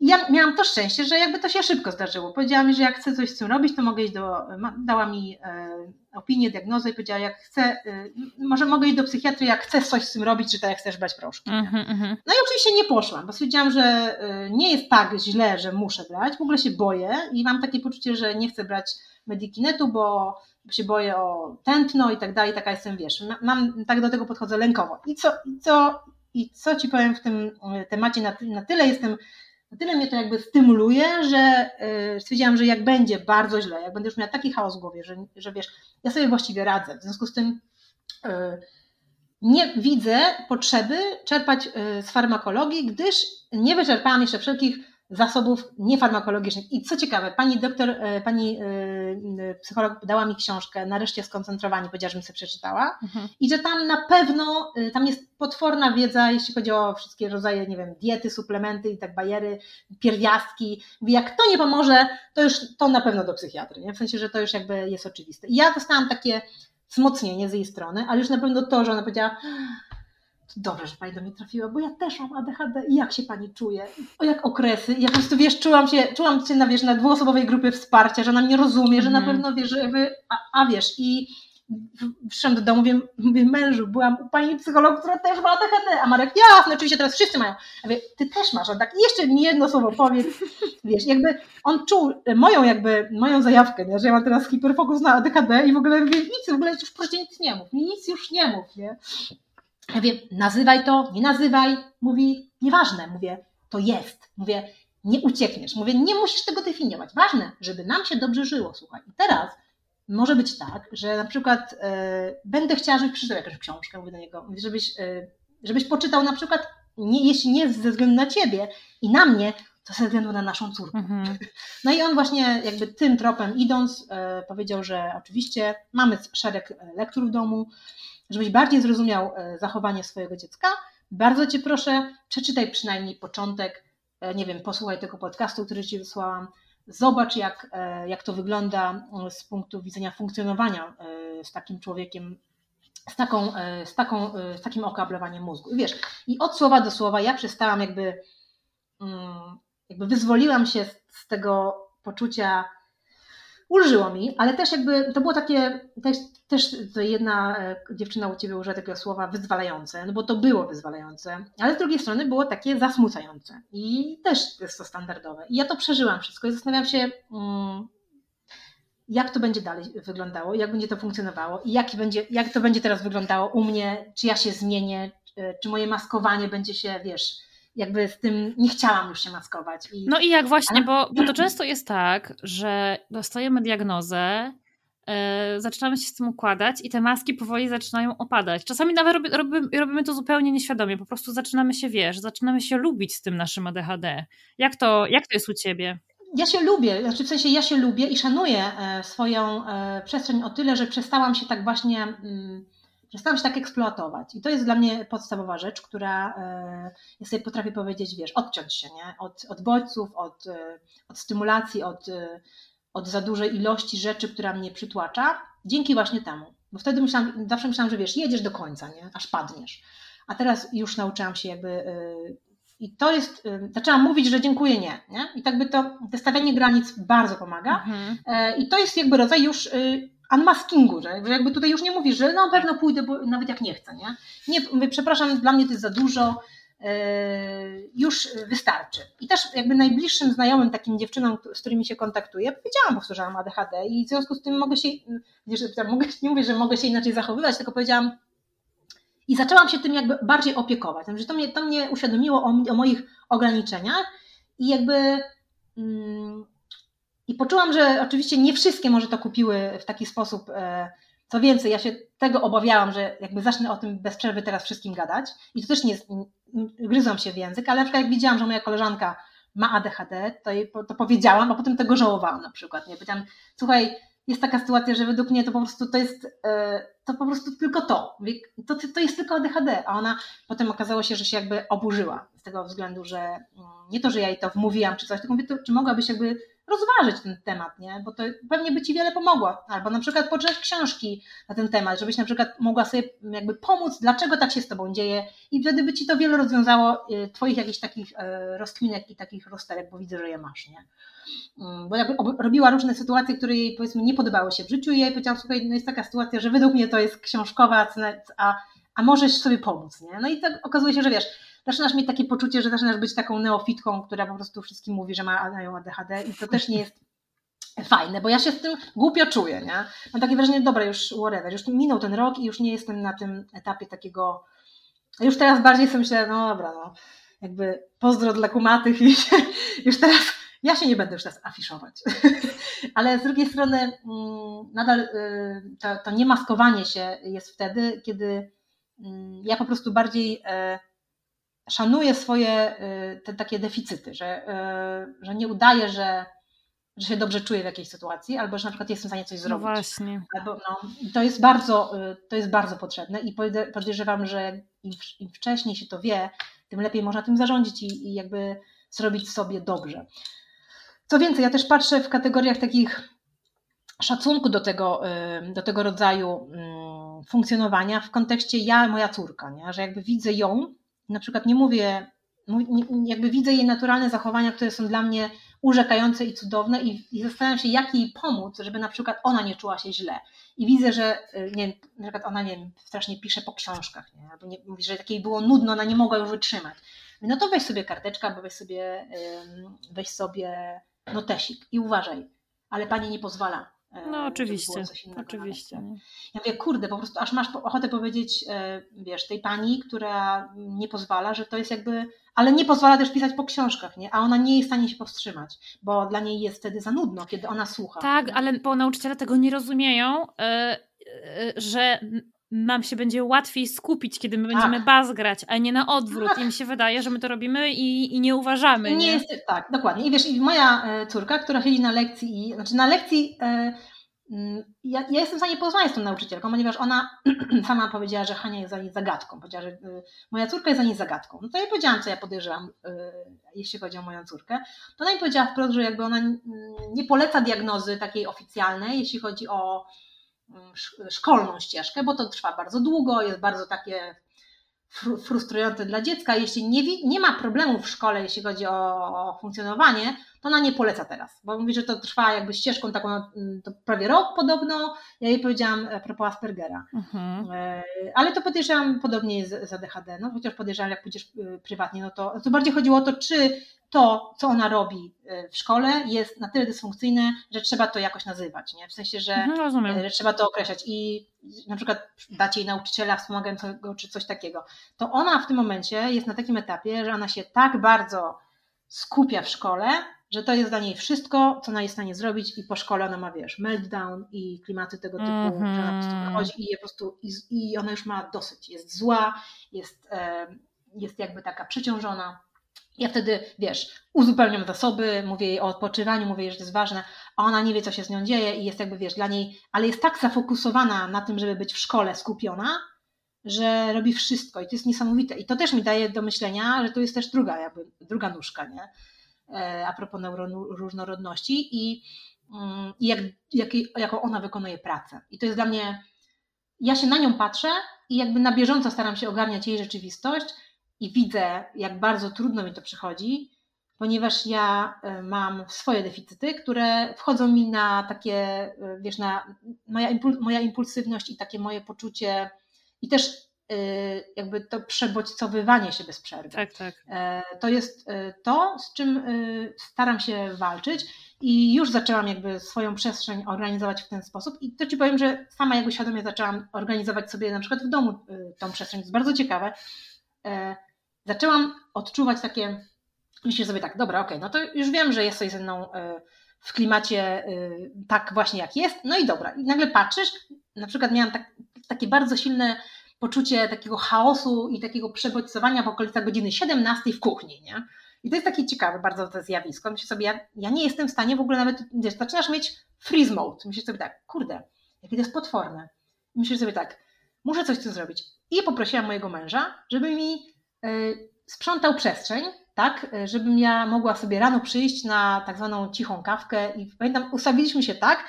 ja miałam to szczęście, że jakby to się szybko zdarzyło. Powiedziała mi, że jak chcę coś z tym robić, to mogę iść do, dała mi e, opinię, diagnozę i powiedziała, jak chcę, e, może mogę iść do psychiatry, jak chcesz coś z tym robić, czy tak jak chcesz brać proszki. Mm -hmm. No i oczywiście nie poszłam, bo stwierdziłam, że e, nie jest tak źle, że muszę brać, w ogóle się boję i mam takie poczucie, że nie chcę brać Medikinetu, bo się boję o tętno i tak dalej, taka jestem, wiesz, mam, tak do tego podchodzę lękowo. I co, i co, i co Ci powiem w tym temacie, na, na tyle jestem tyle mnie to jakby stymuluje, że yy, stwierdziłam, że jak będzie bardzo źle, jak będę już miała taki chaos w głowie, że, że wiesz, ja sobie właściwie radzę. W związku z tym yy, nie widzę potrzeby czerpać yy, z farmakologii, gdyż nie wyczerpałam jeszcze wszelkich zasobów niefarmakologicznych. I co ciekawe, pani doktor, e, pani e, psycholog dała mi książkę Nareszcie skoncentrowani, powiedziała, że mi sobie przeczytała mhm. i że tam na pewno, e, tam jest potworna wiedza, jeśli chodzi o wszystkie rodzaje, nie wiem, diety, suplementy i tak bajery, pierwiastki. Jak to nie pomoże, to już to na pewno do psychiatry, nie? w sensie, że to już jakby jest oczywiste. I ja dostałam takie wzmocnienie z jej strony, ale już na pewno to, że ona powiedziała dobrze, że Pani do mnie trafiła, bo ja też mam ADHD i jak się Pani czuje? O jak okresy? Ja po prostu, wiesz, czułam się, czułam się na, wiesz, na dwuosobowej grupie wsparcia, że ona mnie rozumie, że na mhm. pewno, wiesz, że wy, a, a wiesz, i wszedłem do domu, mówię, mówię, mężu, byłam u pani psycholog, która też ma ADHD, a Marek, jasne, oczywiście teraz wszyscy mają. A wie, ty też masz, a tak jeszcze mi jedno słowo powiedz, wiesz, jakby on czuł moją jakby, moją zajawkę, nie? że ja mam teraz hiperfokus na ADHD i w ogóle mówię, nic, w ogóle już proszę nic nie mów, nic już nie mów, nie? Ja wiem, nazywaj to, nie nazywaj. Mówi, nieważne. Mówię, to jest. Mówię, nie uciekniesz. Mówię, nie musisz tego definiować. Ważne, żeby nam się dobrze żyło. Słuchaj, i teraz może być tak, że na przykład e, będę chciała, żebyś przeczytał jakąś książkę, mówię do niego, mówię, żebyś, e, żebyś poczytał na przykład, nie, jeśli nie ze względu na ciebie i na mnie, to ze względu na naszą córkę. Mhm. *laughs* No i on właśnie jakby tym tropem idąc e, powiedział, że oczywiście mamy szereg lektur w domu, żebyś bardziej zrozumiał e, zachowanie swojego dziecka, bardzo Cię proszę, przeczytaj przynajmniej początek, e, nie wiem, posłuchaj tego podcastu, który Ci wysłałam, zobacz jak, e, jak to wygląda z punktu widzenia funkcjonowania z takim człowiekiem, z, taką, z, taką, z takim okablowaniem mózgu. I wiesz, i od słowa do słowa ja przestałam jakby, mm, jakby wyzwoliłam się z tego poczucia ulżyło mi, ale też jakby to było takie, też, też jedna e, dziewczyna u Ciebie użyła takiego słowa wyzwalające, no bo to było wyzwalające, ale z drugiej strony było takie zasmucające i też jest to standardowe. I ja to przeżyłam wszystko i zastanawiam się, mm, jak to będzie dalej wyglądało, jak będzie to funkcjonowało i jak, będzie, jak to będzie teraz wyglądało u mnie, czy ja się zmienię, czy moje maskowanie będzie się, wiesz, jakby z tym nie chciałam już się maskować. I... No i jak właśnie, bo, bo to często jest tak, że dostajemy diagnozę, yy, zaczynamy się z tym układać i te maski powoli zaczynają opadać. Czasami nawet robi, robimy, robimy to zupełnie nieświadomie, po prostu zaczynamy się, wiesz, zaczynamy się lubić z tym naszym ADHD. Jak to, jak to jest u Ciebie? Ja się lubię, znaczy w sensie ja się lubię i szanuję e, swoją e, przestrzeń o tyle, że przestałam się tak właśnie mm, Przestałam się tak eksploatować. I to jest dla mnie podstawowa rzecz, która e, ja sobie potrafię powiedzieć, wiesz, odciąć się nie? Od, od bodźców, od, e, od stymulacji, od, e, od za dużej ilości rzeczy, która mnie przytłacza, dzięki właśnie temu. Bo wtedy myślałam, zawsze myślałam, że wiesz, jedziesz do końca, nie? aż padniesz. A teraz już nauczyłam się jakby i to jest, zaczęłam mówić, że dziękuję, nie, nie? I tak by to, te stawianie granic bardzo pomaga. Mhm. I to jest jakby rodzaj już unmaskingu, że jakby tutaj już nie mówisz, że no pewno pójdę, bo nawet jak nie chcę, nie? Nie, mówię, przepraszam, dla mnie to jest za dużo, yy, już wystarczy. I też jakby najbliższym znajomym, takim dziewczynom, z którymi się kontaktuję, powiedziałam, powtarzałam ADHD i w związku z tym mogę się, wiesz, mogę, nie mówię, że mogę się inaczej zachowywać, tylko powiedziałam i zaczęłam się tym jakby bardziej opiekować. Znaczy, to mnie, to mnie uświadomiło o, o moich ograniczeniach i jakby... Mm, i poczułam, że oczywiście nie wszystkie może to kupiły w taki sposób. E, co więcej, ja się tego obawiałam, że jakby zacznę o tym bez przerwy teraz wszystkim gadać. I to też nie gryzłam się w język, ale na przykład jak widziałam, że moja koleżanka ma ADHD, to, jej, to powiedziałam, a potem tego żałowałam na przykład. Nie? Powiedziałam, słuchaj, jest taka sytuacja, że według mnie to po prostu to jest e, to po prostu tylko to. to. To jest tylko ADHD, a ona potem okazało się, że się jakby oburzyła z tego względu, że mm, nie to, że ja jej to wmówiłam czy coś, tylko mówię, to, czy mogłabyś jakby rozważyć ten temat, nie? Bo to pewnie by ci wiele pomogło. Albo na przykład poczytać książki na ten temat, żebyś na przykład mogła sobie jakby pomóc, dlaczego tak się z tobą dzieje i wtedy by ci to wiele rozwiązało y, twoich jakichś takich e, rozkminek i takich rozterek, bo widzę, że je masz, nie? Mm, bo jakby robiła różne sytuacje, które jej powiedzmy nie podobały się w życiu i jej powiedziałam, słuchaj, no jest taka sytuacja, że według mnie to jest książkowa, a, a możesz sobie pomóc, nie? No i tak okazuje się, że wiesz, zaczynasz mieć takie poczucie, że zaczynasz być taką neofitką, która po prostu wszystkim mówi, że mają ADHD i to też nie jest fajne, bo ja się z tym głupio czuję, nie? Mam takie wrażenie, dobra, już whatever, już minął ten rok i już nie jestem na tym etapie takiego, już teraz bardziej sobie myślę, no dobra, no, jakby pozdro dla kumatych *laughs* i już teraz, ja się nie będę już teraz afiszować. *laughs* Ale z drugiej strony mm, nadal y, to, to niemaskowanie się jest wtedy, kiedy mm, ja po prostu bardziej e, szanuję swoje y, te takie deficyty, że, y, że nie udaję, że, że się dobrze czuję w jakiejś sytuacji, albo że na przykład jestem w stanie coś no zrobić. No właśnie. Albo, no, to, jest bardzo, y, to jest bardzo potrzebne i podejrzewam, że im, im wcześniej się to wie, tym lepiej można tym zarządzić i, i jakby zrobić sobie dobrze. Co więcej, ja też patrzę w kategoriach takich szacunku do tego, do tego rodzaju mm, funkcjonowania w kontekście ja, moja córka, nie? że jakby widzę ją na przykład nie mówię, jakby widzę jej naturalne zachowania, które są dla mnie urzekające i cudowne i, i zastanawiam się, jak jej pomóc, żeby na przykład ona nie czuła się źle. I widzę, że y, nie na przykład ona nie wiem, strasznie pisze po książkach, nie? albo nie, mówi, że takiej było nudno, ona nie mogła już wytrzymać. No to weź sobie karteczkę, albo weź sobie, weź sobie notesik i uważaj, ale pani nie pozwala no oczywiście, oczywiście. Ja mówię, kurde, po prostu aż masz ochotę powiedzieć, e, wiesz, tej pani, która nie pozwala, że to jest jakby, ale nie pozwala też pisać po książkach, nie? A ona nie jest w stanie się powstrzymać, bo dla niej jest wtedy za nudno, kiedy ona słucha. Tak, nie? ale bo nauczyciele tego nie rozumieją, e, e, że nam się będzie łatwiej skupić, kiedy my będziemy tak. baz grać, a nie na odwrót. Tak. Im się wydaje, że my to robimy i, i nie uważamy. Nie, nie jest, tak, dokładnie. I wiesz, i moja e, córka, która siedzi na lekcji, znaczy na lekcji e, mm, ja, ja, jestem w stanie porozmawiać z tą nauczycielką, ponieważ ona *clears throat* sama powiedziała, że Hania jest za niej zagadką. Powiedziała, że e, moja córka jest za niej zagadką. No to ja powiedziałam, co ja podejrzewam, jeśli chodzi o moją córkę. To ona mi powiedziała wprost, że jakby ona nie poleca diagnozy takiej oficjalnej, jeśli chodzi o szkolną ścieżkę, bo to trwa bardzo długo, jest bardzo takie frustrujące dla dziecka. Jeśli nie, nie ma problemów w szkole, jeśli chodzi o, funkcjonowanie, to ona nie poleca teraz, bo mówi, że to trwa jakby ścieżką taką mm, prawie rok podobno. Ja jej powiedziałam a propos Aspergera. Mhm. E, ale to podejrzewam podobnie jest z ADHD, no chociaż podejrzewam, jak pójdziesz y, prywatnie, no to, to bardziej chodziło o to, czy to, co ona robi e, w szkole, jest na tyle dysfunkcyjne, że trzeba to jakoś nazywać, nie? W sensie, że, mhm, e, że trzeba to określać i na przykład dać jej nauczyciela wspomagającego czy coś takiego. To ona w tym momencie jest na takim etapie, że ona się tak bardzo skupia w szkole, że to jest dla niej wszystko, co ona jest w stanie zrobić i po szkole ona ma, wiesz, meltdown i klimaty tego typu, mm -hmm. że ona po prostu mhm. wychodzi i je po prostu, i, i ona już ma dosyć, jest zła, jest, jest jakby taka przeciążona ja wtedy, wiesz, uzupełniam zasoby, mówię jej o odpoczywaniu, mówię jej, że to jest ważne, a ona nie wie, co się z nią dzieje i jest jakby, wiesz, dla niej, ale jest tak zafokusowana na tym, żeby być w szkole skupiona, że robi wszystko i to jest niesamowite. I to też mi daje do myślenia, że to jest też druga, jakby, druga nóżka, nie? E, a propos neuroróżnorodności i, mm, i jak, jak, jaką ona wykonuje pracę. I to jest dla mnie, ja się na nią patrzę i jakby na bieżąco staram się ogarniać jej rzeczywistość, i widzę, jak bardzo trudno mi to przychodzi, ponieważ ja e, mam swoje deficyty, które wchodzą mi na takie, e, wiesz, na moja, impul, moja impulsywność i takie moje poczucie i też e, jakby to przebodźcowywanie się bez przerwy. Tak, tak. To jest to, z czym staram się walczyć i już zaczęłam jakby swoją przestrzeń organizować w ten sposób i to Ci powiem, że sama jakby świadomie zaczęłam organizować sobie na przykład w domu tą przestrzeń, to jest bardzo ciekawe, zaczęłam odczuwać takie, myślę sobie tak, dobra, okej, okay, no to już wiem, że jesteś ze mną e, w klimacie e, tak właśnie jak jest, no i dobra. I nagle patrzysz, na przykład miałam tak, takie bardzo silne poczucie takiego chaosu i takiego przebodźcowania w okolicach godziny 17 w kuchni, nie? I to jest takie ciekawe bardzo to zjawisko. Myślę sobie, ja, ja nie jestem w stanie w ogóle nawet, wiesz, zaczynasz mieć freeze mode. Myślisz sobie tak, kurde, jakie to jest potworne. myślisz sobie tak, muszę coś z tym zrobić. I poprosiłam mojego męża, żeby mi sprzątał przestrzeń, tak, y, żebym ja mogła sobie rano przyjść na tak zwaną cichą kawkę i pamiętam, ustawiliśmy się tak,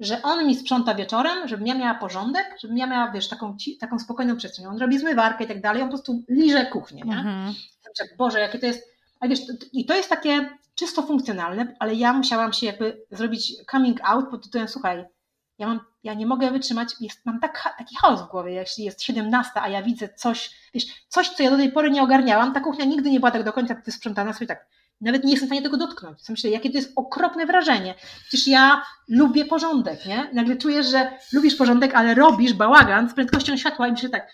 że on mi sprząta wieczorem, żebym ja miała porządek, żebym ja miała, wiesz, taką, taką spokojną przestrzeń. On robi zmywarkę i tak dalej, on po prostu liże kuchnię, nie? Mhm. Boże, jakie to jest... Wiesz, i to jest takie czysto funkcjonalne, ale ja musiałam się jakby zrobić coming out pod tytułem, słuchaj, ja, mam, ja nie mogę wytrzymać, jest, mam tak, taki chaos w głowie, jeśli jest 17, a ja widzę coś, wiesz, coś, co ja do tej pory nie ogarniałam, ta kuchnia nigdy nie była tak do końca wysprzątana, sobie tak, nawet nie jestem w stanie tego dotknąć. Co myślę, jakie to jest okropne wrażenie. Przecież ja lubię porządek, nie? Nagle czujesz, że lubisz porządek, ale robisz bałagan z prędkością światła i myślę tak,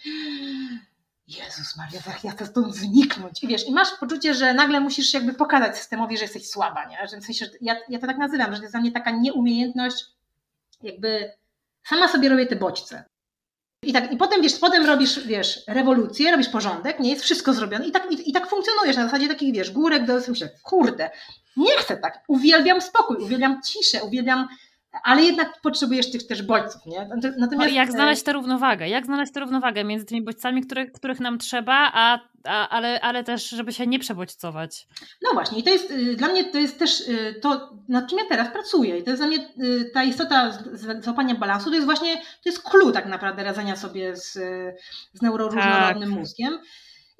Jezus Maria, ja chcę stąd zniknąć. I wiesz, i masz poczucie, że nagle musisz jakby pokazać systemowi, że jesteś słaba, nie? Że w sensie, ja, ja to tak nazywam, że to jest dla mnie taka nieumiejętność, jakby sama sobie robię te bodźce. I tak, i potem wiesz, potem robisz, wiesz, rewolucję, robisz porządek, nie jest wszystko zrobione i tak, i, i tak funkcjonujesz na zasadzie takich, wiesz, górek do myślę, kurde, nie chcę tak, uwielbiam spokój, uwielbiam ciszę, uwielbiam ale jednak potrzebujesz tych też bodźców, nie? Natomiast... No jak e, znaleźć tę równowagę? Jak znaleźć tę równowagę między tymi bodźcami, których, których nam trzeba, a, a, ale, ale też, żeby się nie przebodźcować? No właśnie, i to jest y, dla mnie to jest też y, to, nad czym ja teraz pracuję. I to jest dla mnie y, ta istota złapania balansu, to jest właśnie, to jest clue tak naprawdę radzenia sobie z, z neuroróżnorodnym tak. mózgiem.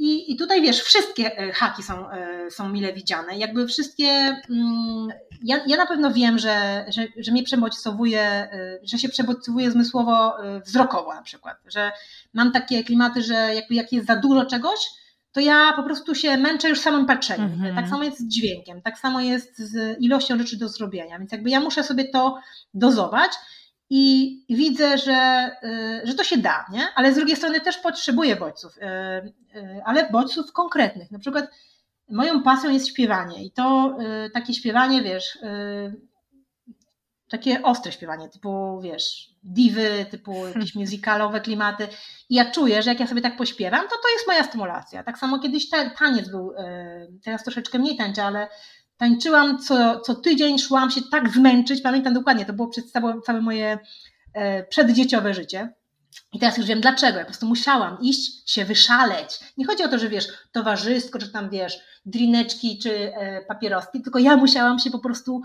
I, I tutaj wiesz, wszystkie e, haki są, e, są mile widziane. Jakby wszystkie. Mm, ja, ja na pewno wiem, że, że, że mnie przebodźcowuje, e, że się przebodźcowuje zmysłowo, wzrokowo na przykład. Że mam takie klimaty, że jakby jak jest za dużo czegoś, to ja po prostu się męczę już samym patrzeniem. -hmm. Tak samo jest z dźwiękiem, tak samo jest z ilością rzeczy do zrobienia. Więc jakby ja muszę sobie to dozować i widzę, że, y, że to się da, nie? ale z drugiej strony też potrzebuję bodźców, y, y, ale bodźców konkretnych. Na przykład moją pasją jest śpiewanie i to takie śpiewanie, wiesz, takie ostre śpiewanie, typu, wiesz, diwy, typu jakieś musicalowe klimaty. I ja czuję, że jak ja sobie tak pośpiewam, to to jest moja stymulacja. Tak samo kiedyś taniec był, teraz troszeczkę mniej tańczę, ale Tańczyłam co, co tydzień, szłam się tak zmęczyć, pamiętam dokładnie, to było przez całe moje e, przeddzieciowe życie. I teraz już wiem dlaczego. Ja po prostu musiałam iść się wyszaleć. Nie chodzi o to, że wiesz, towarzysko, czy tam wiesz, drineczki, czy e, papieroski, tylko ja musiałam się po prostu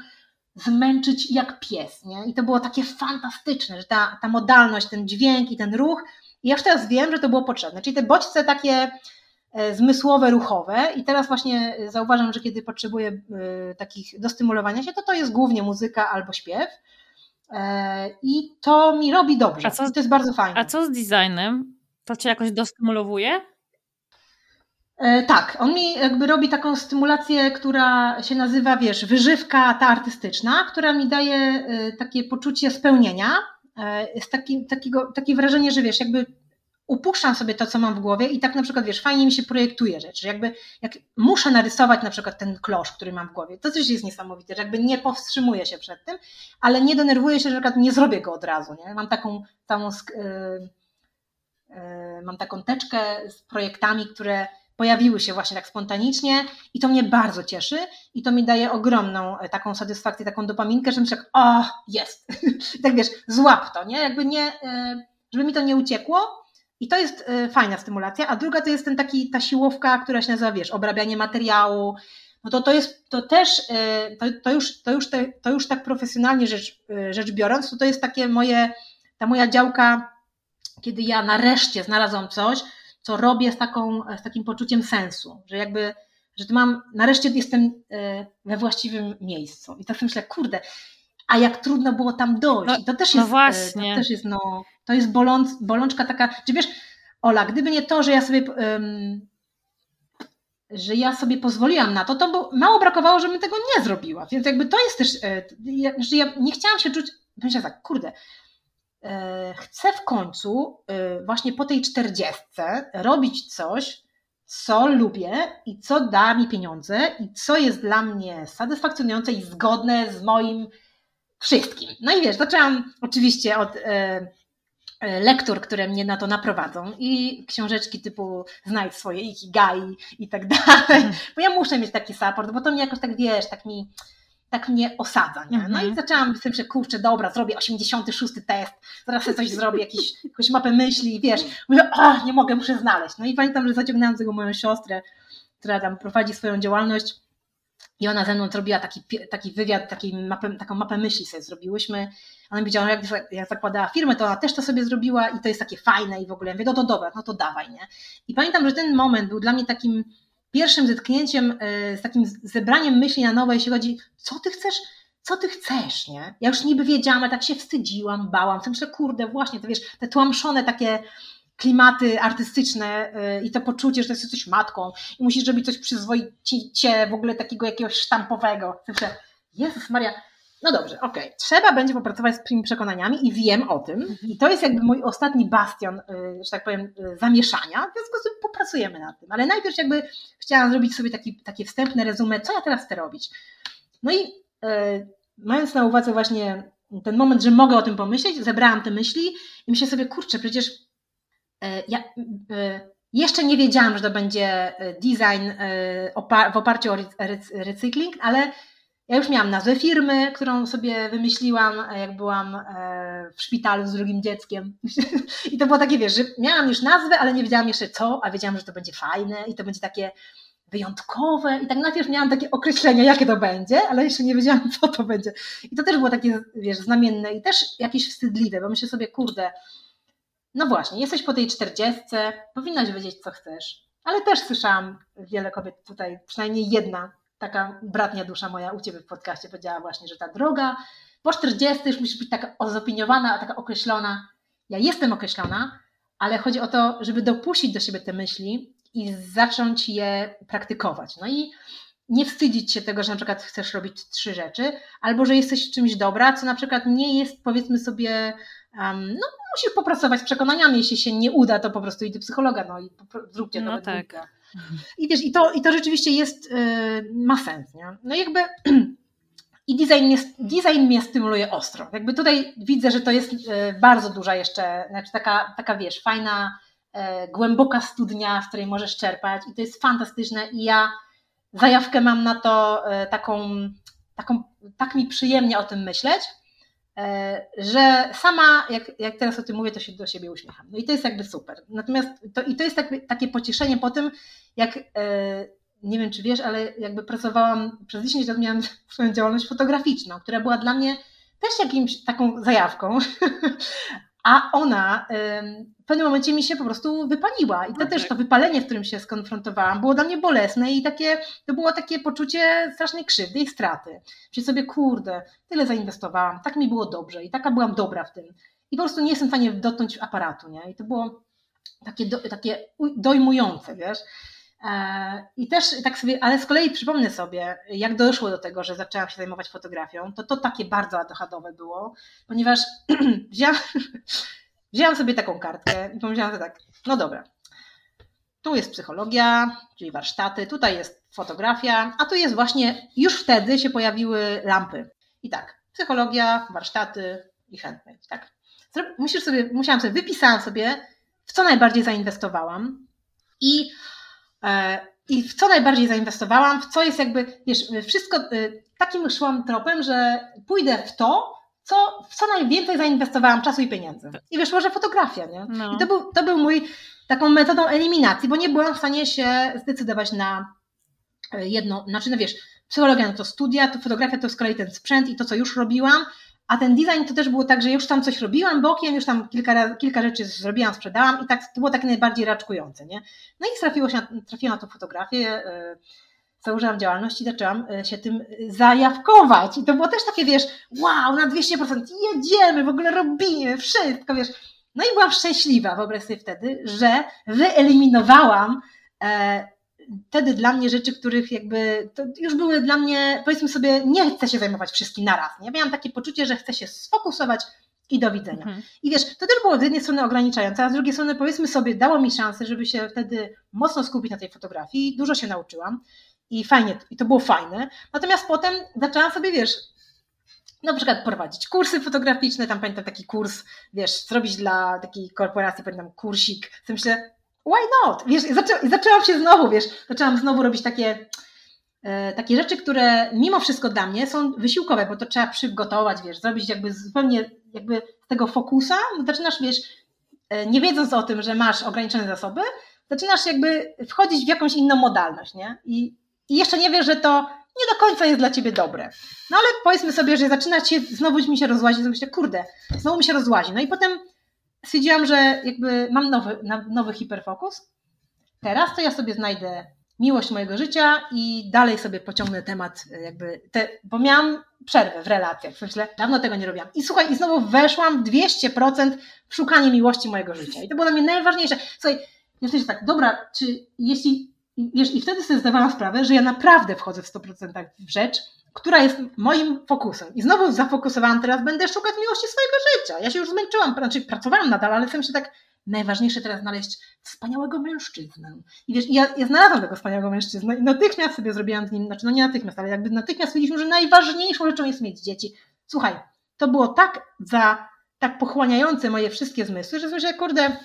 zmęczyć jak pies. Nie? I to było takie fantastyczne, że ta, ta modalność, ten dźwięk i ten ruch. I ja już teraz wiem, że to było potrzebne. Czyli te bodźce takie zmysłowe, ruchowe i teraz właśnie zauważam, że kiedy potrzebuję e, takich do stymulowania się, to to jest głównie muzyka albo śpiew e, i to mi robi dobrze. A co, to jest bardzo fajne. A co z designem? To cię jakoś dostymulowuje? Tak, on mi jakby robi taką stymulację, która się nazywa, wiesz, wyżywka ta artystyczna, która mi daje takie poczucie spełnienia. Jest taki, takiego, takie wrażenie, że wiesz, jakby upuszczam sobie to, co mam w głowie i tak na przykład, wiesz, fajnie mi się projektuje rzeczy, jakby jak muszę narysować na przykład ten klosz, który mam w głowie, to też jest niesamowite, że jakby nie powstrzymuję się przed tym, ale nie denerwuję się, że na przykład nie zrobię go od razu, nie? Mam taką całą, yy, yy, mam taką teczkę z projektami, które pojawiły się właśnie tak spontanicznie i to mnie bardzo cieszy i to mi daje ogromną e, taką satysfakcję, taką dopaminkę, że myślę, o, jest, *laughs* tak wiesz, złap to, nie? Jakby nie, yy, żeby mi to nie uciekło, i to jest y, fajna stymulacja, a druga to jest ten taki, ta siłowka, która się nazywa, wiesz, obrabianie materiału. No to to jest, to też, y, to, to już, to już, te, to już tak profesjonalnie rzecz, y, rzecz biorąc, to to jest takie moje, ta moja działka, kiedy ja nareszcie znalazłam coś, co robię z, taką, z takim poczuciem sensu, że jakby, że to mam, nareszcie jestem we właściwym miejscu. I tak myślę, kurde, a jak trudno było tam dojść. No, to też no jest, no właśnie. to też jest, no, to jest boląc, bolączka taka, czy wiesz, Ola, gdyby nie to, że ja sobie um, że ja sobie pozwoliłam na to, to mało brakowało, żebym tego nie zrobiła. Więc jakby to jest też, e, że ja nie chciałam się czuć, myślę tak, kurde, e, chcę w końcu właśnie po tej czterdziestce robić coś, co lubię i co da mi pieniądze i co jest dla mnie satysfakcjonujące i zgodne z moim wszystkim. No i wiesz, zaczęłam oczywiście od e, lektur, które mnie na to naprowadzą i książeczki typu znajdź swoje ikigai i tak dalej, mm. bo ja muszę mieć taki support, bo to mnie jakoś tak, wiesz, tak mi tak mnie osadza, nie? No i mhm. zaczęłam z tym, że kurczę, dobra, zrobię 86 test, zaraz sobie coś zrobię, jakiś, *laughs* jakąś mapę myśli i wiesz, mówię, o, nie mogę, muszę znaleźć. No i pamiętam, że zaciągnęłam z tego moją siostrę, która tam prowadzi swoją działalność i ona ze mną zrobiła taki, taki wywiad, taki mapę, taką mapę myśli sobie zrobiłyśmy. Ona mi powiedziała, że jak, jak zakładała firmę, to ona też to sobie zrobiła i to jest takie fajne i w ogóle. Ja mówię, no to dobra, no to dawaj, nie? I pamiętam, że ten moment był dla mnie takim pierwszym zetknięciem e, z takim zebraniem myśli na nowo, jeśli chodzi, co ty chcesz, co ty chcesz, nie? Ja już niby wiedziałam, ale tak się wstydziłam, bałam, sobie myślę, kurde, właśnie, to wiesz, te tłamszone takie klimaty artystyczne y, i to poczucie, że jesteś matką i musisz robić coś przyzwoicie, w ogóle takiego jakiegoś sztampowego. Myślę, Jezus Maria, no dobrze, okej, okay. trzeba będzie popracować z tymi przekonaniami i wiem o tym i to jest jakby mój ostatni bastion, y, że tak powiem, y, zamieszania, w związku z tym popracujemy nad tym, ale najpierw jakby chciałam zrobić sobie taki, takie wstępne rezume, co ja teraz chcę robić. No i mając na uwadze właśnie ten moment, że mogę o tym pomyśleć, zebrałam te myśli i myślę sobie, kurczę, przecież ja e, jeszcze nie wiedziałam, że to będzie e, design w oparciu o recykling, ale ja już miałam nazwę firmy, którą sobie wymyśliłam, jak byłam w szpitalu z drugim dzieckiem. *laughs* I to było takie, wiesz, że miałam już nazwę, ale nie wiedziałam jeszcze co, a wiedziałam, że to będzie fajne i to będzie takie wyjątkowe. I tak najpierw miałam takie określenie, jakie to będzie, ale jeszcze nie wiedziałam, co to będzie. I to też było takie, wiesz, znamienne i też jakieś wstydliwe, bo myślę sobie, kurde, no właśnie, jesteś po tej czterdziestce, powinnaś wiedzieć, co chcesz. Ale też słyszałam wiele kobiet tutaj, przynajmniej jedna taka bratnia dusza moja u Ciebie w podcaście powiedziała właśnie, że ta droga po 40 już musi być taka ozopiniowana, taka określona. Ja jestem określona, ale chodzi o to, żeby dopuścić do siebie te myśli i zacząć je praktykować. No i nie wstydzić się tego, że na przykład chcesz robić trzy rzeczy, albo że jesteś czymś dobra, co na przykład nie jest, powiedzmy sobie, no musisz popracować z przekonaniami, jeśli się nie uda, to po prostu idź do psychologa, no i zróbcie to no tak. I wiesz, i to, i to rzeczywiście jest, yy, ma sens, nie? No i jakby *clears throat* i design mnie, design mnie stymuluje ostro. Jakby tutaj widzę, że to jest yy, bardzo duża jeszcze, znaczy taka, taka wiesz, fajna, yy, głęboka studnia, z której możesz czerpać i to jest fantastyczne i ja zajawkę mam na to y, taką, taką tak mi przyjemnie o tym myśleć, E, że sama, jak, jak teraz o tym mówię, to się do siebie uśmiecham. No i to jest jakby super. Natomiast to, i to jest tak, takie pocieszenie po tym, jak e, nie wiem, czy wiesz, ale jakby pracowałam, przez 10 lat miałam *laughs* swoją działalność fotograficzną, która była dla mnie też jakimś taką zajawką, *laughs* a ona w pewnym momencie mi się po prostu wypaliła. I to okay. też to wypalenie, w którym się skonfrontowałam, było dla mnie bolesne i takie, to było takie poczucie strasznej krzywdy i straty. Czyli sobie, kurde, tyle zainwestowałam, tak mi było dobrze i taka byłam dobra w tym. I po prostu nie jestem w stanie dotknąć aparatu, nie? I to było takie, do, takie dojmujące, wiesz. E, I też tak sobie, ale z kolei przypomnę sobie, jak doszło do tego, że zaczęłam się zajmować fotografią, to to takie bardzo adochadowe było, ponieważ *clears throat* wzięłam, *laughs* wzięłam sobie taką kartkę i pomyślałam sobie tak, no dobra, tu jest psychologia, czyli warsztaty, tutaj jest fotografia, a tu jest właśnie, już wtedy się pojawiły lampy. I tak, psychologia, warsztaty i handmade, tak. Musisz sobie, musiałam sobie, wypisałam sobie, w co najbardziej zainwestowałam i I w co najbardziej zainwestowałam, w co jest jakby, wiesz, wszystko e, takim szłam tropem, że pójdę w to, co, w co najwięcej zainwestowałam czasu i pieniędzy. I wyszło, że fotografia, nie? No. I to był, to był mój taką metodą eliminacji, bo nie byłam w stanie się zdecydować na e, jedno, znaczy no wiesz, psychologia no to studia, to fotografia to z kolei ten sprzęt i to, co już robiłam, a ten design to też było tak, że już tam coś robiłam bokiem, już tam kilka, kilka rzeczy zrobiłam, sprzedałam i tak to było takie najbardziej raczkujące, nie? No i trafiło się, trafiłam na tą fotografię, yy, założyłam działalność i zaczęłam e, się tym zajawkować. I to było też takie, wiesz, wow, na 200%, jedziemy, w ogóle robimy, wszystko, wiesz. No i byłam szczęśliwa, wyobraź sobie wtedy, że wyeliminowałam e, wtedy dla mnie rzeczy, których jakby to już były dla mnie, powiedzmy sobie, nie chcę się zajmować wszystkim naraz. Nie miałam takie poczucie, że chcę się sfokusować i do widzenia. Mhm. I wiesz, to też było z jednej strony ograniczające, a z drugiej strony powiedzmy sobie, dało mi szansę, żeby się wtedy mocno skupić na tej fotografii. Dużo się nauczyłam i fajnie, i to było fajne. Natomiast potem zaczęłam sobie, wiesz, na przykład prowadzić kursy fotograficzne, tam pamiętam taki kurs, wiesz, zrobić dla takiej korporacji, pamiętam kursik, co myślę, why not? Wiesz, zaczę, zaczęłam się znowu, wiesz, zaczęłam znowu robić takie, e, takie rzeczy, które mimo wszystko dla mnie są wysiłkowe, bo to trzeba przygotować, wiesz, zrobić jakby zupełnie jakby z tego fokusa, zaczynasz, wiesz, e, nie wiedząc o tym, że masz ograniczone zasoby, zaczynasz jakby wchodzić w jakąś inną modalność, nie? I, i jeszcze nie wiesz, że to nie do końca jest dla ciebie dobre. No ale powiedzmy sobie, że zaczyna się, znowu mi się rozłazić, to myślę, kurde, znowu mi się rozłazi. No i potem stwierdziłam, że jakby mam nowy, nowy hiperfokus. Teraz to ja sobie znajdę miłość mojego życia i dalej sobie pociągnę temat, jakby, te, bo miałam przerwę w relacjach. Myślę, dawno tego nie robiłam. I słuchaj, i znowu weszłam 200% w szukanie miłości mojego życia. I to było dla mnie najważniejsze. Słuchaj, myślę, tak, dobra, czy jeśli, i wtedy sobie zdawałam sprawę, że ja naprawdę wchodzę w 100% w rzecz, która jest moim fokusem. I znowu zafokusowałam teraz, będę szukać miłości swojego życia. Ja się już zmęczyłam, znaczy pracowałam nadal, ale sobie myślę tak, najważniejsze teraz znaleźć wspaniałego mężczyznę. I wiesz, ja, ja znalazłam tego wspaniałego mężczyznę i natychmiast sobie zrobiłam z nim, znaczy no nie natychmiast, ale jakby natychmiast stwierdziliśmy, że najważniejszą rzeczą jest mieć dzieci. Słuchaj, to było tak za, tak pochłaniające moje wszystkie zmysły, że myślę, kurde,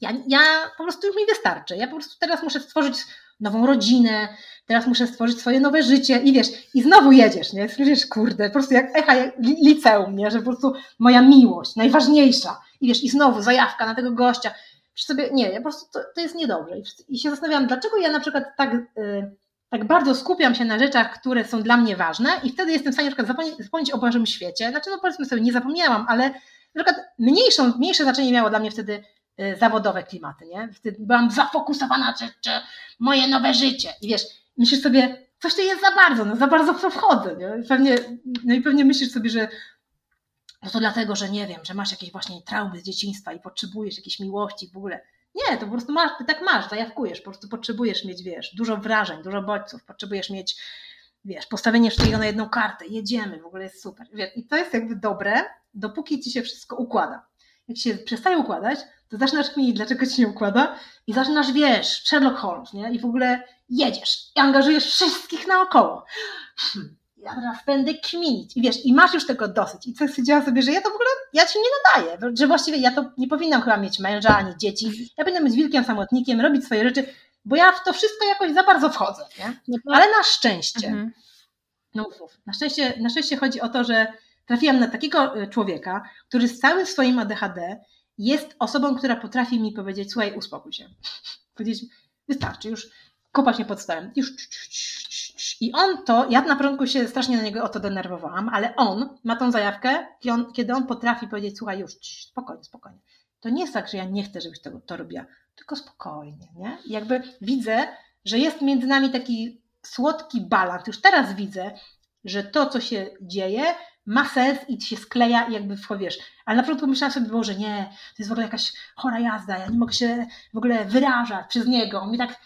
ja, ja po prostu już mi wystarczy. Ja po prostu teraz muszę stworzyć nową rodzinę, teraz muszę stworzyć swoje nowe życie i wiesz, i znowu jedziesz, nie? Wiesz, kurde, po prostu jak echa liceum, nie? Że po prostu moja miłość, najważniejsza. I wiesz, i znowu zajawka na tego gościa. Przecież sobie, nie, ja po prostu to, to jest niedobrze. I się zastanawiam, dlaczego ja na przykład tak, yy, tak bardzo skupiam się na rzeczach, które są dla mnie ważne i wtedy jestem w stanie na przykład zapomnieć, zapomnieć o Bożym świecie. Znaczy, no powiedzmy sobie, nie zapomniałam, ale na przykład mniejszą, mniejsze znaczenie miało dla mnie wtedy zawodowe klimaty, nie? Wtedy byłam zafokusowana, czy, czy moje nowe życie. I wiesz, myślisz sobie, coś to jest za bardzo, no za bardzo w to wchodzę, nie? Pewnie, no i pewnie myślisz sobie, że no to dlatego, że nie wiem, że masz jakieś właśnie traumy z dzieciństwa i potrzebujesz jakiejś miłości w ogóle. Nie, to po prostu masz, ty tak masz, zajawkujesz, po prostu potrzebujesz mieć, wiesz, dużo wrażeń, dużo bodźców, potrzebujesz mieć, wiesz, postawienie wszystkiego na jedną kartę, jedziemy, w ogóle jest super. Wiesz, I to jest jakby dobre, dopóki ci się wszystko układa. Jak się przestaje układać, to zaczynasz kminić, dlaczego ci nie układa i zaczynasz, wiesz, Sherlock Holmes, nie? I w ogóle jedziesz i angażujesz wszystkich naokoło. Hmm, ja teraz będę kminić i wiesz, i masz już tego dosyć. I co stwierdziłam sobie, że ja to w ogóle, ja ci nie nadaję, że właściwie ja to nie powinnam chyba mieć męża ani dzieci. Ja powinnam być wilkiem samotnikiem, robić swoje rzeczy, bo ja w to wszystko jakoś za bardzo wchodzę, nie? No Ale na szczęście, mhm. no na szczęście, na szczęście chodzi o to, że trafiłam na takiego y, człowieka, który z całym swoim ADHD jest osobą, która potrafi mi powiedzieć, słuchaj, uspokój się. Powiedzieć, wystarczy, już kopać mnie pod stołem. Już. I on to, ja na początku się strasznie na niego o to denerwowałam, ale on ma tą zajawkę, kiedy on, potrafi powiedzieć, słuchaj, już, spokojnie, spokojnie. To nie jest tak, że ja nie chcę, żebyś to, to robiła, tylko spokojnie, nie? I jakby widzę, że jest między nami taki słodki balans. Już teraz widzę, że to, co się dzieje, ma sens i się skleja i jakby wiesz. Ale na początku myślałam sobie, było, że nie, to jest w ogóle jakaś chora jazda, ja nie mogę się w ogóle wyrażać przez niego. On mi tak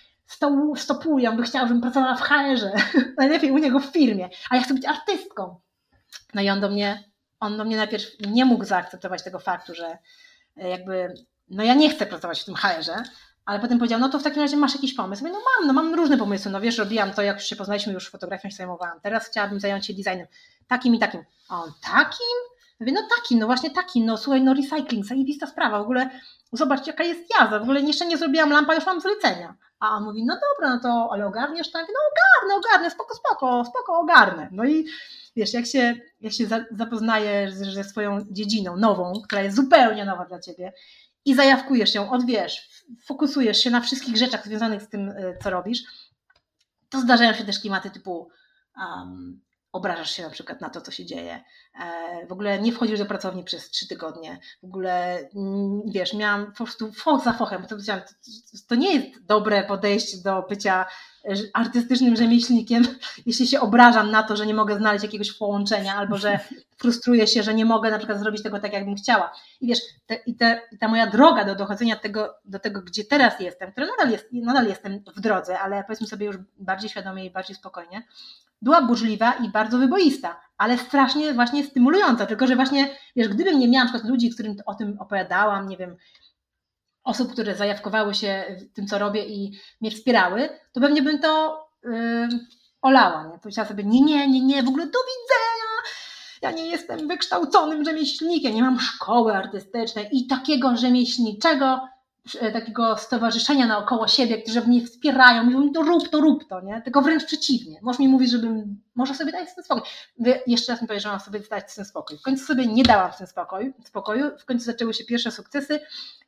stopuje, on by chciał, żebym pracowała w HR-ze, *laughs* najlepiej u niego w firmie, a ja chcę być artystką. No i on do mnie, on do mnie najpierw nie mógł zaakceptować tego faktu, że jakby, no ja nie chcę pracować w tym HR-ze, ale potem powiedział, no to w takim razie masz jakiś pomysł? Mówię, no mam, no mam różne pomysły, no wiesz, robiłam to, jak już się poznaliśmy, już fotografią się zajmowałam, teraz chciałabym zająć się designem takim i takim. A on takim? Mówię, no takim, no właśnie takim, no słuchaj, no recycling, zajebista sprawa, w ogóle zobacz jaka jest jazda, w ogóle jeszcze nie zrobiłam lampa, już mam zlecenia. A on mówi, no dobra, no to, ale ogarniesz tak? No ogarnę, ogarnę, spoko, spoko, spoko, ogarnę. No i wiesz, jak się, jak się zapoznajesz ze swoją dziedziną nową, która jest zupełnie nowa dla ciebie i zajawkujesz ją, odwiesz, fokusujesz się na wszystkich rzeczach związanych z tym, y, co robisz, to zdarzają się też klimaty typu um, obrażasz się na przykład na to, co się dzieje. E, w ogóle nie wchodzisz do pracowni przez trzy tygodnie. W ogóle, mm, wiesz, miałam po prostu foch za fochem. To, to nie jest dobre podejście do bycia artystycznym rzemieślnikiem, *laughs* jeśli się obrażam na to, że nie mogę znaleźć jakiegoś połączenia, albo że frustruję się, że nie mogę na przykład zrobić tego tak, jakbym chciała. I wiesz, te, i te, ta moja droga do dochodzenia tego, do tego, gdzie teraz jestem, która nadal, jest, nadal jestem w drodze, ale powiedzmy sobie już bardziej świadomie i bardziej spokojnie, była burzliwa i bardzo wyboista, ale strasznie właśnie stymulująca, tylko że właśnie, wiesz, gdybym nie miała na przykład ludzi, którym o tym opowiadałam, nie wiem, osób, które zajawkowały się tym, co robię i mnie wspierały, to pewnie bym to yy, olała, nie? Powiedziała sobie, nie, nie, nie, nie, w ogóle do widzenia, ja nie jestem wykształconym rzemieślnikiem, nie mam szkoły artystycznej i takiego rzemieślniczego takiego stowarzyszenia naokoło siebie, którzy mnie wspierają, mówią, to rób, to rób to, nie? Tylko wręcz przeciwnie. Możesz mi mówić, żebym, może sobie dać tym spokój. Jeszcze raz mi powiedzieć, że mam sobie dać tym spokój. W końcu sobie nie dałam z tym spokoju, spokoju, w końcu zaczęły się pierwsze sukcesy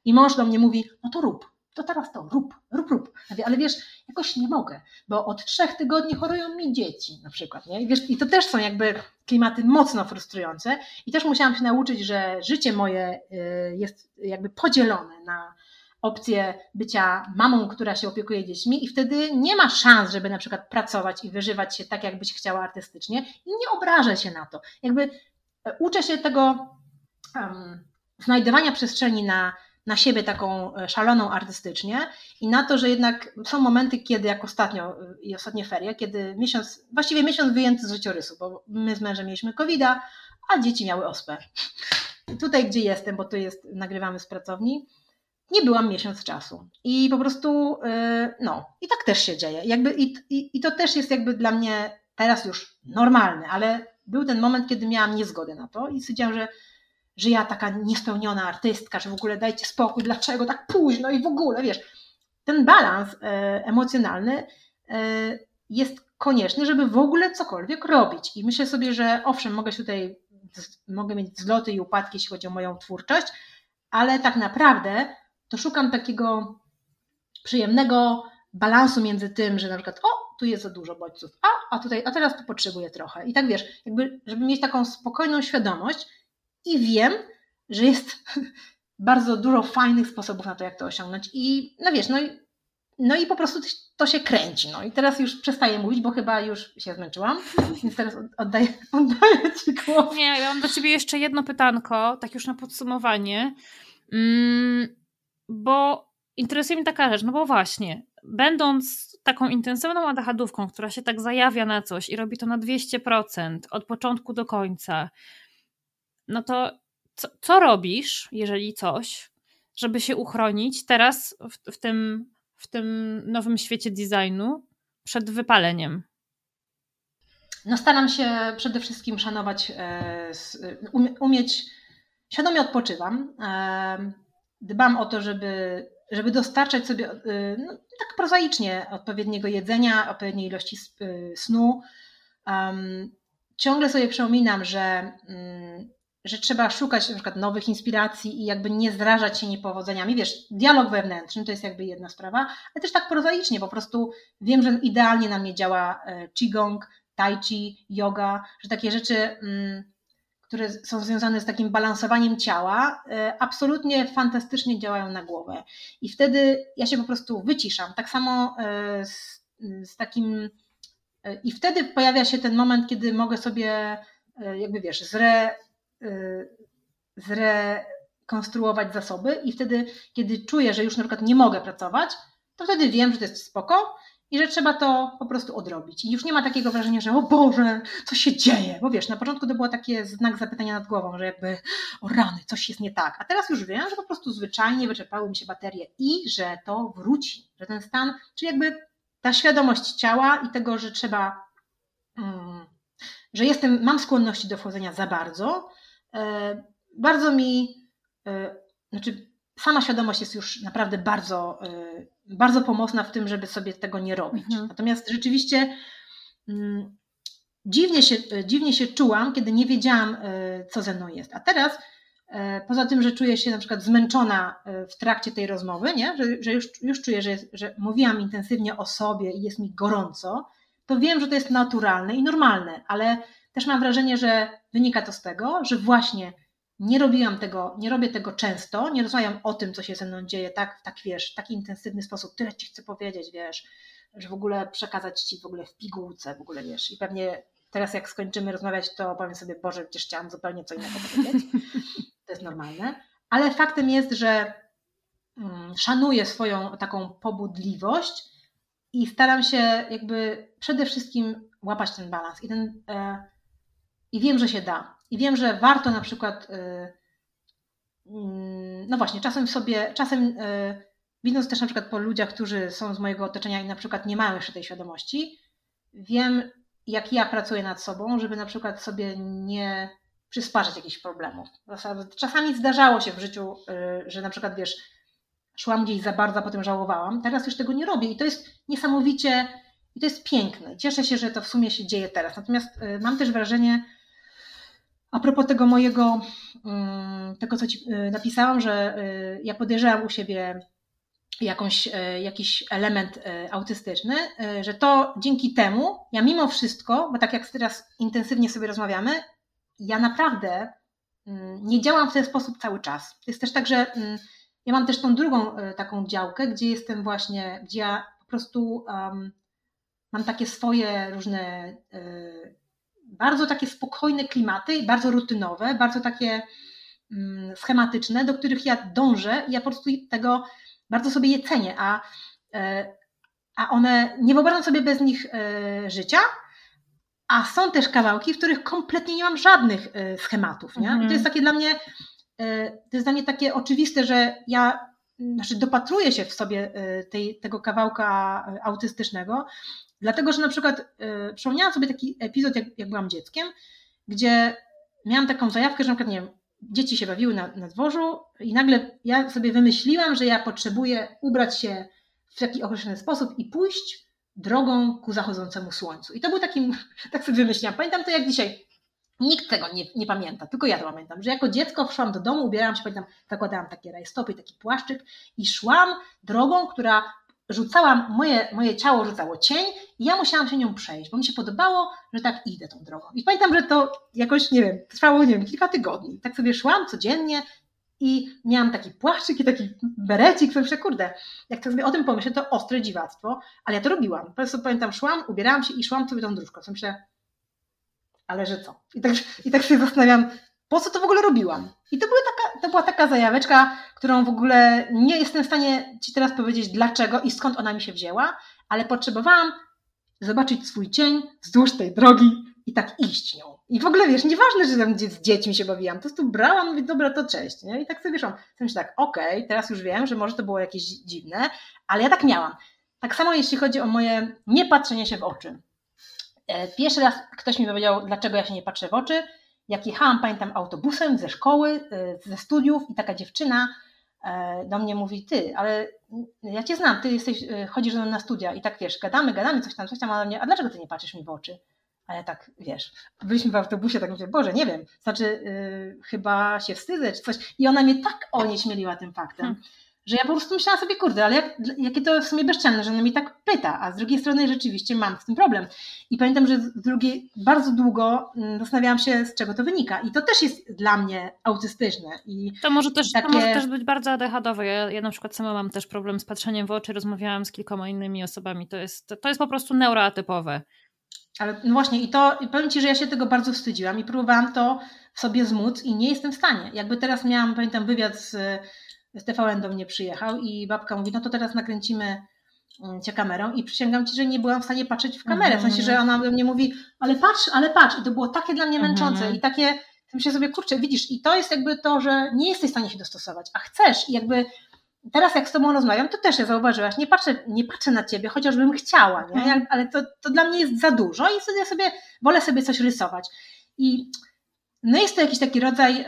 i mąż do mnie mówi, no to rób, to teraz to, rób, rób, rób. Mówię, ale wiesz, jakoś nie mogę, bo od trzech tygodni chorują mi dzieci na przykład, nie? I, wiesz, I to też są jakby klimaty mocno frustrujące i też musiałam się nauczyć, że życie moje y, jest jakby podzielone na opcję bycia mamą, która się opiekuje dziećmi i wtedy nie ma szans, żeby na przykład pracować i wyżywać się tak, jakbyś chciała artystycznie i nie obrażę się na to. Jakby e, uczę się tego um, znajdowania przestrzeni na, na siebie taką e, szaloną artystycznie i na to, że jednak są momenty, kiedy jak ostatnio e, i ostatnie ferie, kiedy miesiąc, właściwie miesiąc wyjęty z życiorysu, bo my z mężem mieliśmy covid a dzieci miały ospę. Tutaj, gdzie jestem, bo tu jest, nagrywamy z pracowni, nie byłam miesiąc czasu. I po prostu, y, no, i tak też się dzieje. Jakby, i, i, I to też jest jakby dla mnie teraz już normalne, ale był ten moment, kiedy miałam niezgodę na to i stwierdziłam, że, że ja taka niespełniona artystka, że w ogóle dajcie spokój, dlaczego tak późno i w ogóle, wiesz, ten balans y, emocjonalny y, jest konieczny, żeby w ogóle cokolwiek robić. I myślę sobie, że owszem, mogę się tutaj, mogę mieć zloty i upadki, jeśli chodzi o moją twórczość, ale tak naprawdę to szukam takiego przyjemnego balansu między tym, że na przykład, o, tu jest za dużo bodźców, a, a tutaj, a teraz tu potrzebuję trochę. I tak wiesz, jakby, żeby mieć taką spokojną świadomość i wiem, że jest *laughs* bardzo dużo fajnych sposobów na to, jak to osiągnąć. I no wiesz, no i, no i po prostu to się kręci. No i teraz już przestaję mówić, bo chyba już się zmęczyłam, *laughs* więc teraz oddaję, *laughs* oddaję Ci głos. Nie, ja mam do Ciebie jeszcze jedno pytanko, tak już na podsumowanie. Mm bo interesuje mnie taka rzecz, no bo właśnie, będąc taką intensywną adachadówką, która się tak zajawia na coś i robi to na 200% od początku do końca, no to co, co robisz, jeżeli coś, żeby się uchronić teraz w, w, tym, w tym nowym świecie designu przed wypaleniem? No staram się przede wszystkim szanować, e, umieć, świadomie odpoczywam dbam o to, żeby, żeby dostarczać sobie y, no, tak prozaicznie odpowiedniego jedzenia, odpowiedniej ilości y, snu. Um, ciągle sobie przypominam, że, um, że trzeba szukać na przykład nowych inspiracji i jakby nie zrażać się niepowodzeniami. Wiesz, dialog wewnętrzny to jest jakby jedna sprawa, ale też tak prozaicznie, po prostu wiem, że idealnie na mnie działa e, qigong, tai chi, yoga, że takie rzeczy um, które są związane z takim balansowaniem ciała, e, absolutnie fantastycznie działają na głowę. I wtedy ja się po prostu wyciszam. Tak samo e, z, z takim. E, I wtedy pojawia się ten moment, kiedy mogę sobie, jakby wiesz, zre, zrekonstruować zasoby, i wtedy, kiedy czuję, że już na przykład nie mogę pracować, to wtedy wiem, że to jest spoko i że trzeba to po prostu odrobić. I już nie ma takiego wrażenia, że o Boże, co się dzieje? Bo wiesz, na początku to było takie znak zapytania nad głową, że jakby o rany, coś jest nie tak. A teraz już wiem, że po prostu zwyczajnie wyczerpały mi się baterie i że to wróci, że ten stan, czyli jakby ta świadomość ciała i tego, że trzeba, um, że jestem, mam skłonności do wchodzenia za bardzo, e, bardzo mi, e, znaczy sama świadomość jest już naprawdę bardzo, y, bardzo pomocna w tym, żeby sobie tego nie robić. Mhm. Natomiast rzeczywiście mm, dziwnie się, dziwnie się czułam, kiedy nie wiedziałam, y, co ze mną jest. A teraz, y, poza tym, że czuję się na przykład zmęczona w trakcie tej rozmowy, nie? Że, że już, już czuję, że, że mówiłam intensywnie o sobie i jest mi gorąco, to wiem, że to jest naturalne i normalne, ale też mam wrażenie, że wynika to z tego, że właśnie nie robiłam tego, nie robię tego często, nie rozmawiam o tym, co się ze mną dzieje, tak, tak wiesz, w taki intensywny sposób, tyle ci chcę powiedzieć, wiesz, że w ogóle przekazać ci w ogóle w pigułce, w ogóle wiesz, i pewnie teraz jak skończymy rozmawiać, to powiem sobie, Boże, przecież chciałam zupełnie co innego powiedzieć, *laughs* to jest normalne, ale faktem jest, że mm, szanuję swoją taką pobudliwość i staram się jakby przede wszystkim łapać ten balans. I ten, e, i wiem, że się da, i wiem, że warto na przykład, y, mm, no właśnie, czasem sobie, czasem y, widząc też na przykład po ludziach, którzy są z mojego otoczenia i na przykład nie mają jeszcze tej świadomości, wiem, jak ja pracuję nad sobą, żeby na przykład sobie nie przysparzać jakichś problemów. Czasami zdarzało się w życiu, y, że na przykład wiesz, szłam gdzieś za bardzo, a potem żałowałam. Teraz już tego nie robię i to jest niesamowicie, i to jest piękne. Cieszę się, że to w sumie się dzieje teraz. Natomiast mam też wrażenie, a propos tego mojego, mm, tego co ci y, napisałam, że ja podejrzewam u siebie jakąś, jakiś element autystyczny, że to dzięki temu ja mimo wszystko, bo tak jak teraz intensywnie sobie rozmawiamy, ja naprawdę mm, nie działam w ten sposób cały czas. To jest też tak, że mm, ja mam też tą drugą taką działkę, gdzie jestem właśnie, gdzie ja po prostu um, mam takie swoje różne, y, bardzo takie spokojne klimaty, bardzo rutynowe, bardzo takie um, schematyczne, do których ja dążę i ja po prostu tego bardzo sobie je cenię, a, y, a one, nie wyobrażam sobie bez nich y, życia, a są też kawałki, w których kompletnie nie mam żadnych e, schematów. Nie? I to jest mhm. takie dla mnie, e, to jest dla mnie takie oczywiste, że ja znaczy dopatruję się w sobie e, tej, tego kawałka autystycznego, dlatego że na przykład przypomniałam sobie taki epizod, jak, jak byłam dzieckiem, gdzie miałam taką zajawkę, że na przykład, nie wiem, dzieci się bawiły na, na dworzu i nagle ja sobie wymyśliłam, że ja potrzebuję ubrać się w taki określony sposób i pójść drogą ku zachodzącemu słońcu. I to był taki, *laughs* tak sobie wymyśliłam, pamiętam to jak dzisiaj. Nikt tego nie, nie pamięta, tylko ja to pamiętam, że jako dziecko wszłam do domu, ubierałam się, pamiętam, zakładałam takie rajstopy, taki płaszczyk i szłam drogą, która rzucałam, moje, moje ciało rzucało cień i ja musiałam się nią przejść, bo mi się podobało, że tak idę tą drogą. I pamiętam, że to jakoś, nie wiem, trwało, nie wiem, kilka tygodni. Tak sobie szłam codziennie, i miałam taki płaszczyk i taki berecik, myślę, kurde, jak tak sobie o tym pomyślę, to ostre dziwactwo, ale ja to robiłam. Po prostu pamiętam, szłam, ubierałam się i szłam sobie tą dróżką. Co myślę, ale że co? I tak, I tak się zastanawiam, po co to w ogóle robiłam? I to, była taka, to była taka zajaweczka, którą w ogóle nie jestem w stanie Ci teraz powiedzieć dlaczego i skąd ona mi się wzięła, ale potrzebowałam zobaczyć swój cień wzdłuż tej drogi i tak iść nią. I w ogóle wiesz, nieważne, że tam z dziećmi się bawiłam, po prostu brałam, mówię, dobra, to cześć. Nie? I tak sobie wieszam. Myślę tak, okej, okay, teraz już wiem, że może to było jakieś dziwne, ale ja tak miałam. Tak samo jeśli chodzi o moje niepatrzenie się w oczy. E, pierwszy raz ktoś mi powiedział, dlaczego ja się nie patrzę w oczy. Jak jechałam, pamiętam, autobusem ze szkoły, e, ze studiów i taka dziewczyna e, do mnie mówi, ty, ale ja cię znam, ty jesteś, chodzisz na studia i tak wiesz, gadamy, gadamy, coś tam, coś tam, a, mnie, a dlaczego ty nie patrzysz mi w oczy? Ale tak, wiesz, byliśmy w autobusie, tak mówię, Boże, nie wiem, znaczy yy, chyba się wstydzę czy coś. I ona mnie tak onieśmieliła tym faktem, hmm. Że ja po prostu myślałam sobie, kurde, ale jak, jakie to w sumie bezczelne, że ona mi tak pyta, a z drugiej strony rzeczywiście mam z tym problem. I pamiętam, że z drugiej bardzo długo mm, zastanawiałam się, z czego to wynika. I to też jest dla mnie autystyczne. I to, może też, takie... to może też być bardzo ADHD-owe. Ja, ja na przykład sama mam też problem z patrzeniem w oczy, rozmawiałam z kilkoma innymi osobami. To jest, to jest po prostu neuroatypowe. Ale no właśnie, i to i powiem Ci, że ja się tego bardzo wstydziłam i próbowałam to w sobie zmóc i nie jestem w stanie. Jakby teraz miałam, pamiętam, wywiad z, z TVN do mnie przyjechał i babka mówi, no to teraz nakręcimy mm, cię kamerą i przysięgam Ci, że nie byłam w stanie patrzeć w kamerę. W sensie, że ona do mnie mówi, ale patrz, ale patrz. I to było takie dla mnie mhm. męczące i takie, myślę sobie, kurczę, widzisz, i to jest jakby to, że nie jesteś w stanie się dostosować, a chcesz i jakby teraz jak z tobą rozmawiam, to też ja zauważyłaś, nie patrzę, nie patrzę na ciebie, chociażbym chciała, nie? Mhm. ale to, to dla mnie jest za dużo i wtedy ja sobie wolę sobie coś rysować. I no jest to jakiś taki rodzaj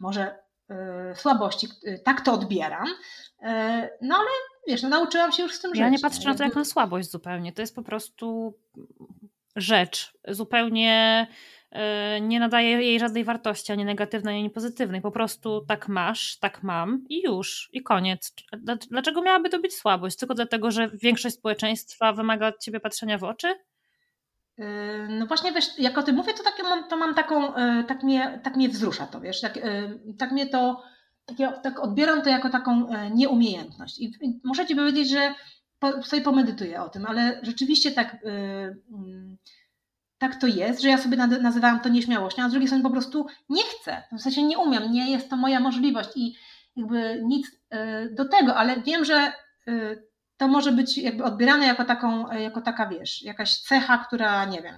może e, słabości, tak to odbieram, e, no ale wiesz, no, nauczyłam się już z tym żyć. Ja nie patrzę na to jak na słabość zupełnie, to jest po prostu rzecz, zupełnie E, nie nadaje jej żadnej wartości, ani negatywnej, ani pozytywnej. Po prostu tak masz, tak mam i już, i koniec. Dlaczego miałaby to być słabość? Tylko dlatego, że większość społeczeństwa wymaga od ciebie patrzenia w oczy? E, no właśnie, wiesz, jak o tym mówię, to, mam, to mam taką, e, tak mnie, tak mnie wzrusza to, wiesz, tak, tak mnie to, tak, ja, tak odbieram to jako taką nieumiejętność. I muszę Ci powiedzieć, że po, sobie pomedytuję o tym, ale rzeczywiście tak mm, tak to jest, że ja sobie nazywałam to nieśmiałością, a z drugiej strony po prostu nie chcę. W sensie nie umiem, nie jest to moja możliwość i jakby nic do tego, ale wiem, że to może być jakby odbierane jako taką, jako taka, wiesz, jakaś cecha, która, nie wiem,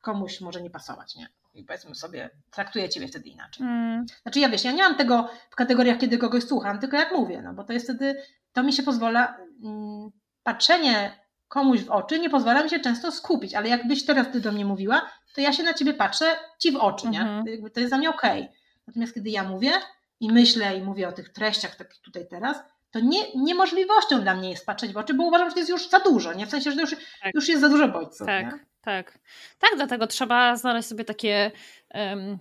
komuś może nie pasować, nie? I powiedzmy sobie, traktuję ciebie wtedy inaczej. Mm. Znaczy ja wiesz, ja nie mam tego w kategoriach, kiedy kogoś słucham, tylko jak mówię, no bo to jest wtedy, to mi się pozwala, mm, patrzenie komuś w oczy nie pozwala mi się często skupić, ale jakbyś teraz ty do mnie mówiła, to ja się na ciebie patrzę ci w oczy, nie? Mhm. To jest dla mnie okej. Okay. Natomiast kiedy ja mówię i myślę i mówię o tych treściach takich tutaj teraz, to nie, niemożliwością dla mnie jest patrzeć w oczy, bo uważam, że to jest już za dużo, nie? W sensie, że już, tak. już jest za dużo bodźców. Tak, nie? tak. Tak, dlatego trzeba znaleźć sobie takie um,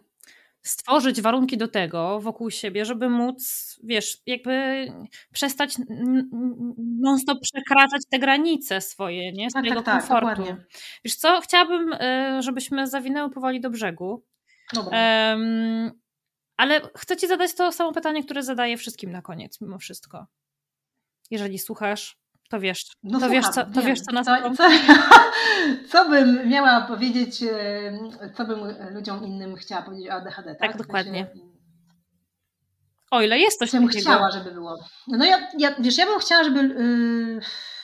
stworzyć warunki do tego wokół siebie, żeby móc, wiesz, jakby przestać non-stop przekraczać te granice swoje, nie? Tak, Swojego tak, tak, komfortu. Tak, wiesz co, chciałabym, e, żebyśmy zawinęły powoli do brzegu. Dobra. Um, ale chcę ci zadać to samo pytanie, które zadaję wszystkim na koniec, mimo wszystko. Jeżeli słuchasz, to wiesz, no to, wiesz co, to wiesz, co nas co, co, *laughs* co bym miała powiedzieć, e, co bym ludziom innym chciała powiedzieć o ADHD, tak? Tak, dokładnie. O ile jest coś bym chciała, żeby było. No ja, ja, wiesz, ja bym chciała, żeby, y,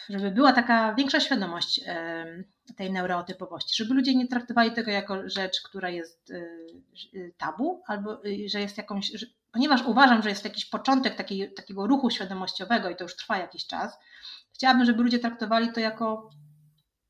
żeby była taka większa świadomość tej neurotypowości, żeby ludzie nie traktowali tego jako rzecz, która jest y, tabu, albo y, że jest jakąś, ponieważ uważam, że jest jakiś początek takiego ruchu świadomościowego i to już trwa jakiś czas, chciałabym, żeby ludzie traktowali to jako,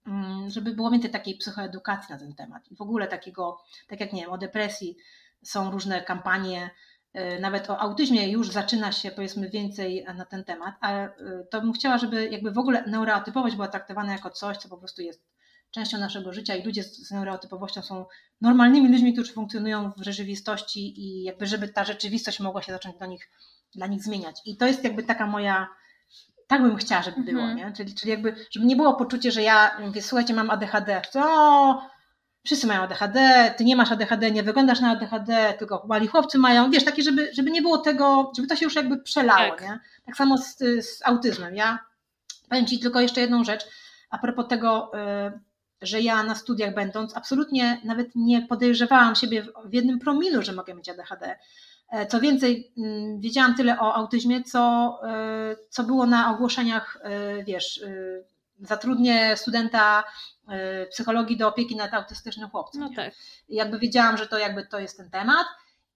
mm, żeby było więcej takiej psychoedukacji na ten temat. I w ogóle takiego, tak jak nie wiem, o depresji są różne kampanie, y, nawet o autyzmie już zaczyna się powiedzmy więcej na ten temat, ale y, to bym chciała, żeby jakby w ogóle neurotypowość była traktowana jako coś, co po prostu jest częścią naszego życia i ludzie z neurotypowością są normalnymi ludźmi, którzy funkcjonują w rzeczywistości i jakby żeby ta rzeczywistość mogła się zacząć do nich, dla nich zmieniać. I to jest jakby taka moja tak bym chciała, żeby było, mhm. nie? Czyli, czyli jakby, żeby nie było poczucie, że ja mówię, słuchajcie, mam ADHD, to wszyscy mają ADHD, ty nie masz ADHD, nie wyglądasz na ADHD, tylko mali chłopcy mają, wiesz, takie, żeby, żeby nie było tego, żeby to się już jakby przelało, tak. nie? Tak samo z, z autyzmem. Ja powiem Ci tylko jeszcze jedną rzecz, a propos tego, y, że ja na studiach będąc, absolutnie nawet nie podejrzewałam siebie w jednym promilu, że mogę mieć ADHD. E, co więcej, mm, wiedziałam tyle o autyzmie, co, e, co było na ogłoszeniach, e, wiesz, zatrudnię studenta psychologii do opieki nad autystycznym chłopcem. No tak. Jakby wiedziałam, że to jakby to jest ten temat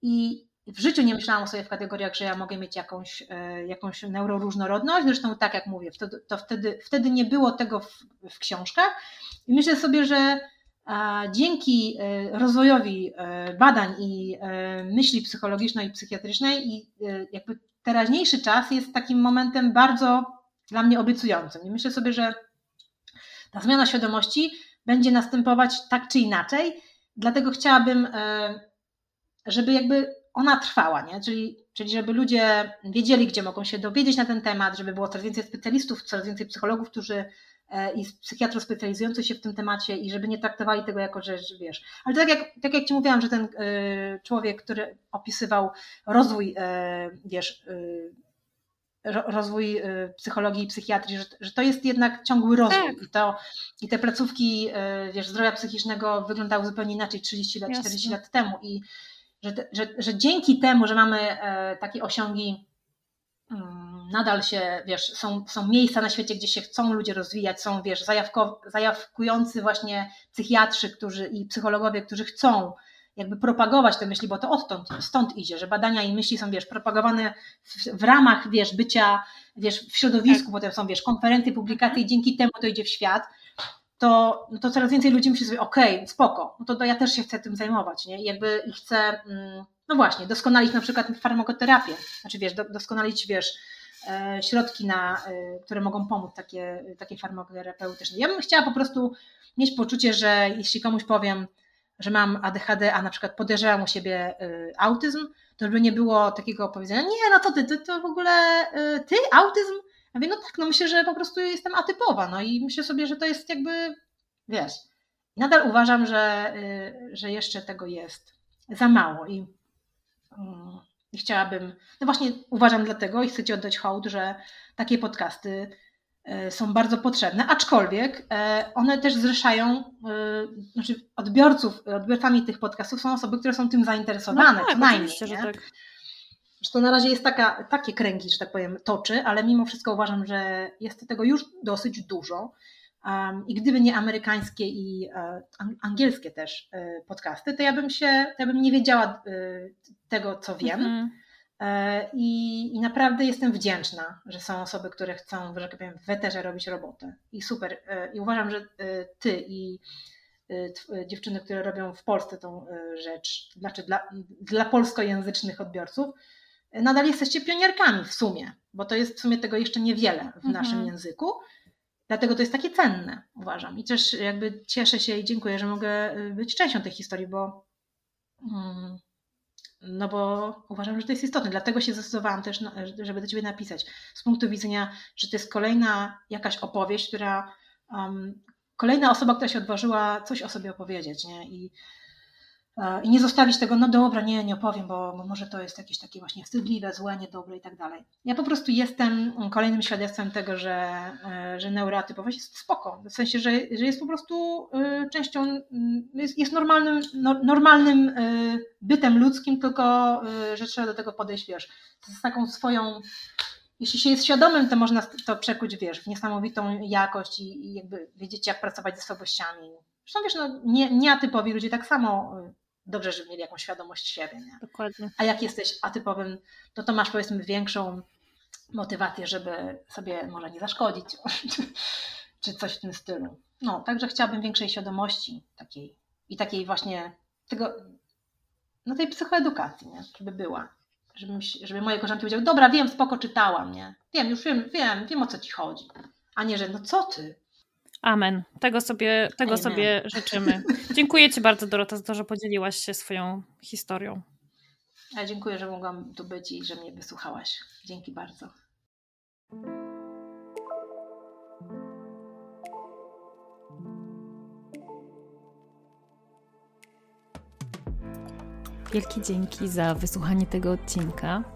i w życiu nie myślałam sobie w kategoriach, że ja mogę mieć jakąś, jakąś neuroróżnorodność. Zresztą tak jak mówię, to, to wtedy, wtedy nie było tego w, w książkach. I myślę sobie, że dzięki e, rozwojowi e, badań i e, myśli psychologicznej i psychiatrycznej i jakby teraźniejszy czas jest takim momentem bardzo dla mnie obiecującym. I myślę sobie, że ta zmiana świadomości będzie następować tak czy inaczej, dlatego chciałabym, żeby jakby ona trwała, nie? Czyli, czyli żeby ludzie wiedzieli, gdzie mogą się dowiedzieć na ten temat, żeby było coraz więcej specjalistów, coraz więcej psychologów, którzy E, i psychiatrów specjalizujących się w tym temacie i żeby nie traktowali tego jako rzecz, wiesz. Ale tak jak, tak jak Ci mówiłam, że ten e, człowiek, który opisywał rozwój, e, wiesz, rozwój psychologii i psychiatrii, że, że to jest jednak ciągły rozwój tak. i, to, i te placówki wiesz, zdrowia psychicznego wyglądały zupełnie inaczej 30 lat, Jasne. 40 lat temu i że, że, że dzięki temu, że mamy takie osiągi Mm, nadal się, wiesz, są, są miejsca na świecie, gdzie się chcą ludzie rozwijać, są, wiesz, zajawko, zajawkujący właśnie psychiatrzy którzy, i psychologowie, którzy chcą jakby propagować te myśli, bo to odtąd, stąd idzie, że badania i myśli są, wiesz, propagowane w, w ramach, wiesz, bycia, wiesz, w środowisku, tak. potem są, wiesz, konferencje, publikacje i dzięki temu to idzie w świat, to, no to coraz więcej ludzi myśli sobie, okej, okay, spoko, no to, to ja też się chcę tym zajmować, nie, I jakby i chcę... Mm, no właśnie, doskonalić na przykład farmakoterapię, znaczy wiesz, doskonalić, wiesz, e, środki, na, e, które mogą pomóc takie, takie farmakoterapeutyczne. Ja bym chciała po prostu mieć poczucie, że jeśli komuś powiem, że mam ADHD, a na przykład podejrzewam u siebie e, autyzm, to żeby nie było takiego powiedzenia, nie, no to ty, ty to w ogóle, ty, autyzm? Ja mówię, no tak, no myślę, że po prostu jestem atypowa, no i myślę sobie, że to jest jakby, wiesz, nadal uważam, że, że jeszcze tego jest za mało i i chciałabym, no właśnie uważam dlatego i chcę Ci oddać hołd, że takie podcasty e, są bardzo potrzebne, aczkolwiek e, one też zrzeszają, znaczy odbiorców, odbiorcami tych podcastów są osoby, które są tym zainteresowane, no tak, co najmniej. Tak. Że to na razie jest taka, takie kręgi, że tak powiem, toczy, ale mimo wszystko uważam, że jest tego już dosyć dużo. I gdyby nie amerykańskie i e, angielskie też e, podcasty, to ja bym się, to ja bym nie wiedziała e, tego, co wiem. Mm -hmm. I, naprawdę jestem wdzięczna, że są osoby, które chcą, że tak powiem, w weterze robić robotę. I super. I uważam, że ty i dziewczyny, które robią w Polsce tą rzecz, znaczy dla, dla polskojęzycznych odbiorców, nadal jesteście pionierkami w sumie, bo to jest w sumie tego jeszcze niewiele w mhm. naszym języku. Dlatego to jest takie cenne, uważam. I też jakby cieszę się i dziękuję, że mogę y, być częścią tej historii, bo mm, no bo uważam, że to jest istotne. Dlatego się zdecydowałam też, żeby do Ciebie napisać. Z punktu widzenia, że to jest kolejna jakaś opowieść, która um, kolejna osoba, która się odważyła coś o sobie opowiedzieć, nie? I i nie zostawić tego, no dobra, nie, nie opowiem, bo, może to jest jakieś takie właśnie wstydliwe, złe, niedobre i tak dalej. Ja po prostu jestem kolejnym świadectwem tego, że, e, że neuroatypowość jest spoko, w sensie, że, że jest po prostu e, częścią, jest, jest normalnym, no, normalnym bytem ludzkim, tylko że trzeba do tego podejść, wiesz, z taką swoją jeśli się jest świadomym, to można to przekuć, wiesz, w niesamowitą jakość i, i jakby wiedzieć, jak pracować ze słabościami. Zresztą wiesz, no, nie, nieatypowi ludzie tak samo dobrze, żeby mieli jakąś świadomość siebie. Nie? Dokładnie. A jak jesteś atypowym, to to masz powiedzmy większą motywację, żeby sobie może nie zaszkodzić, *laughs* czy coś w tym stylu. No, także chciałabym większej świadomości takiej i takiej właśnie tego, no tej psychoedukacji, nie? żeby była. Żeby, żeby moje koleżanki powiedziały, dobra, wiem, spoko, czytałam, nie? Wiem, już wiem, wiem, wiem o co ci chodzi. A nie, że no co ty? Amen. Tego sobie, tego sobie życzymy. Dziękuję Ci bardzo, Dorota, za to, że podzieliłaś się swoją historią. Ja dziękuję, że mogłam tu być i że mnie wysłuchałaś. Dzięki bardzo. Wielkie dzięki za wysłuchanie tego odcinka.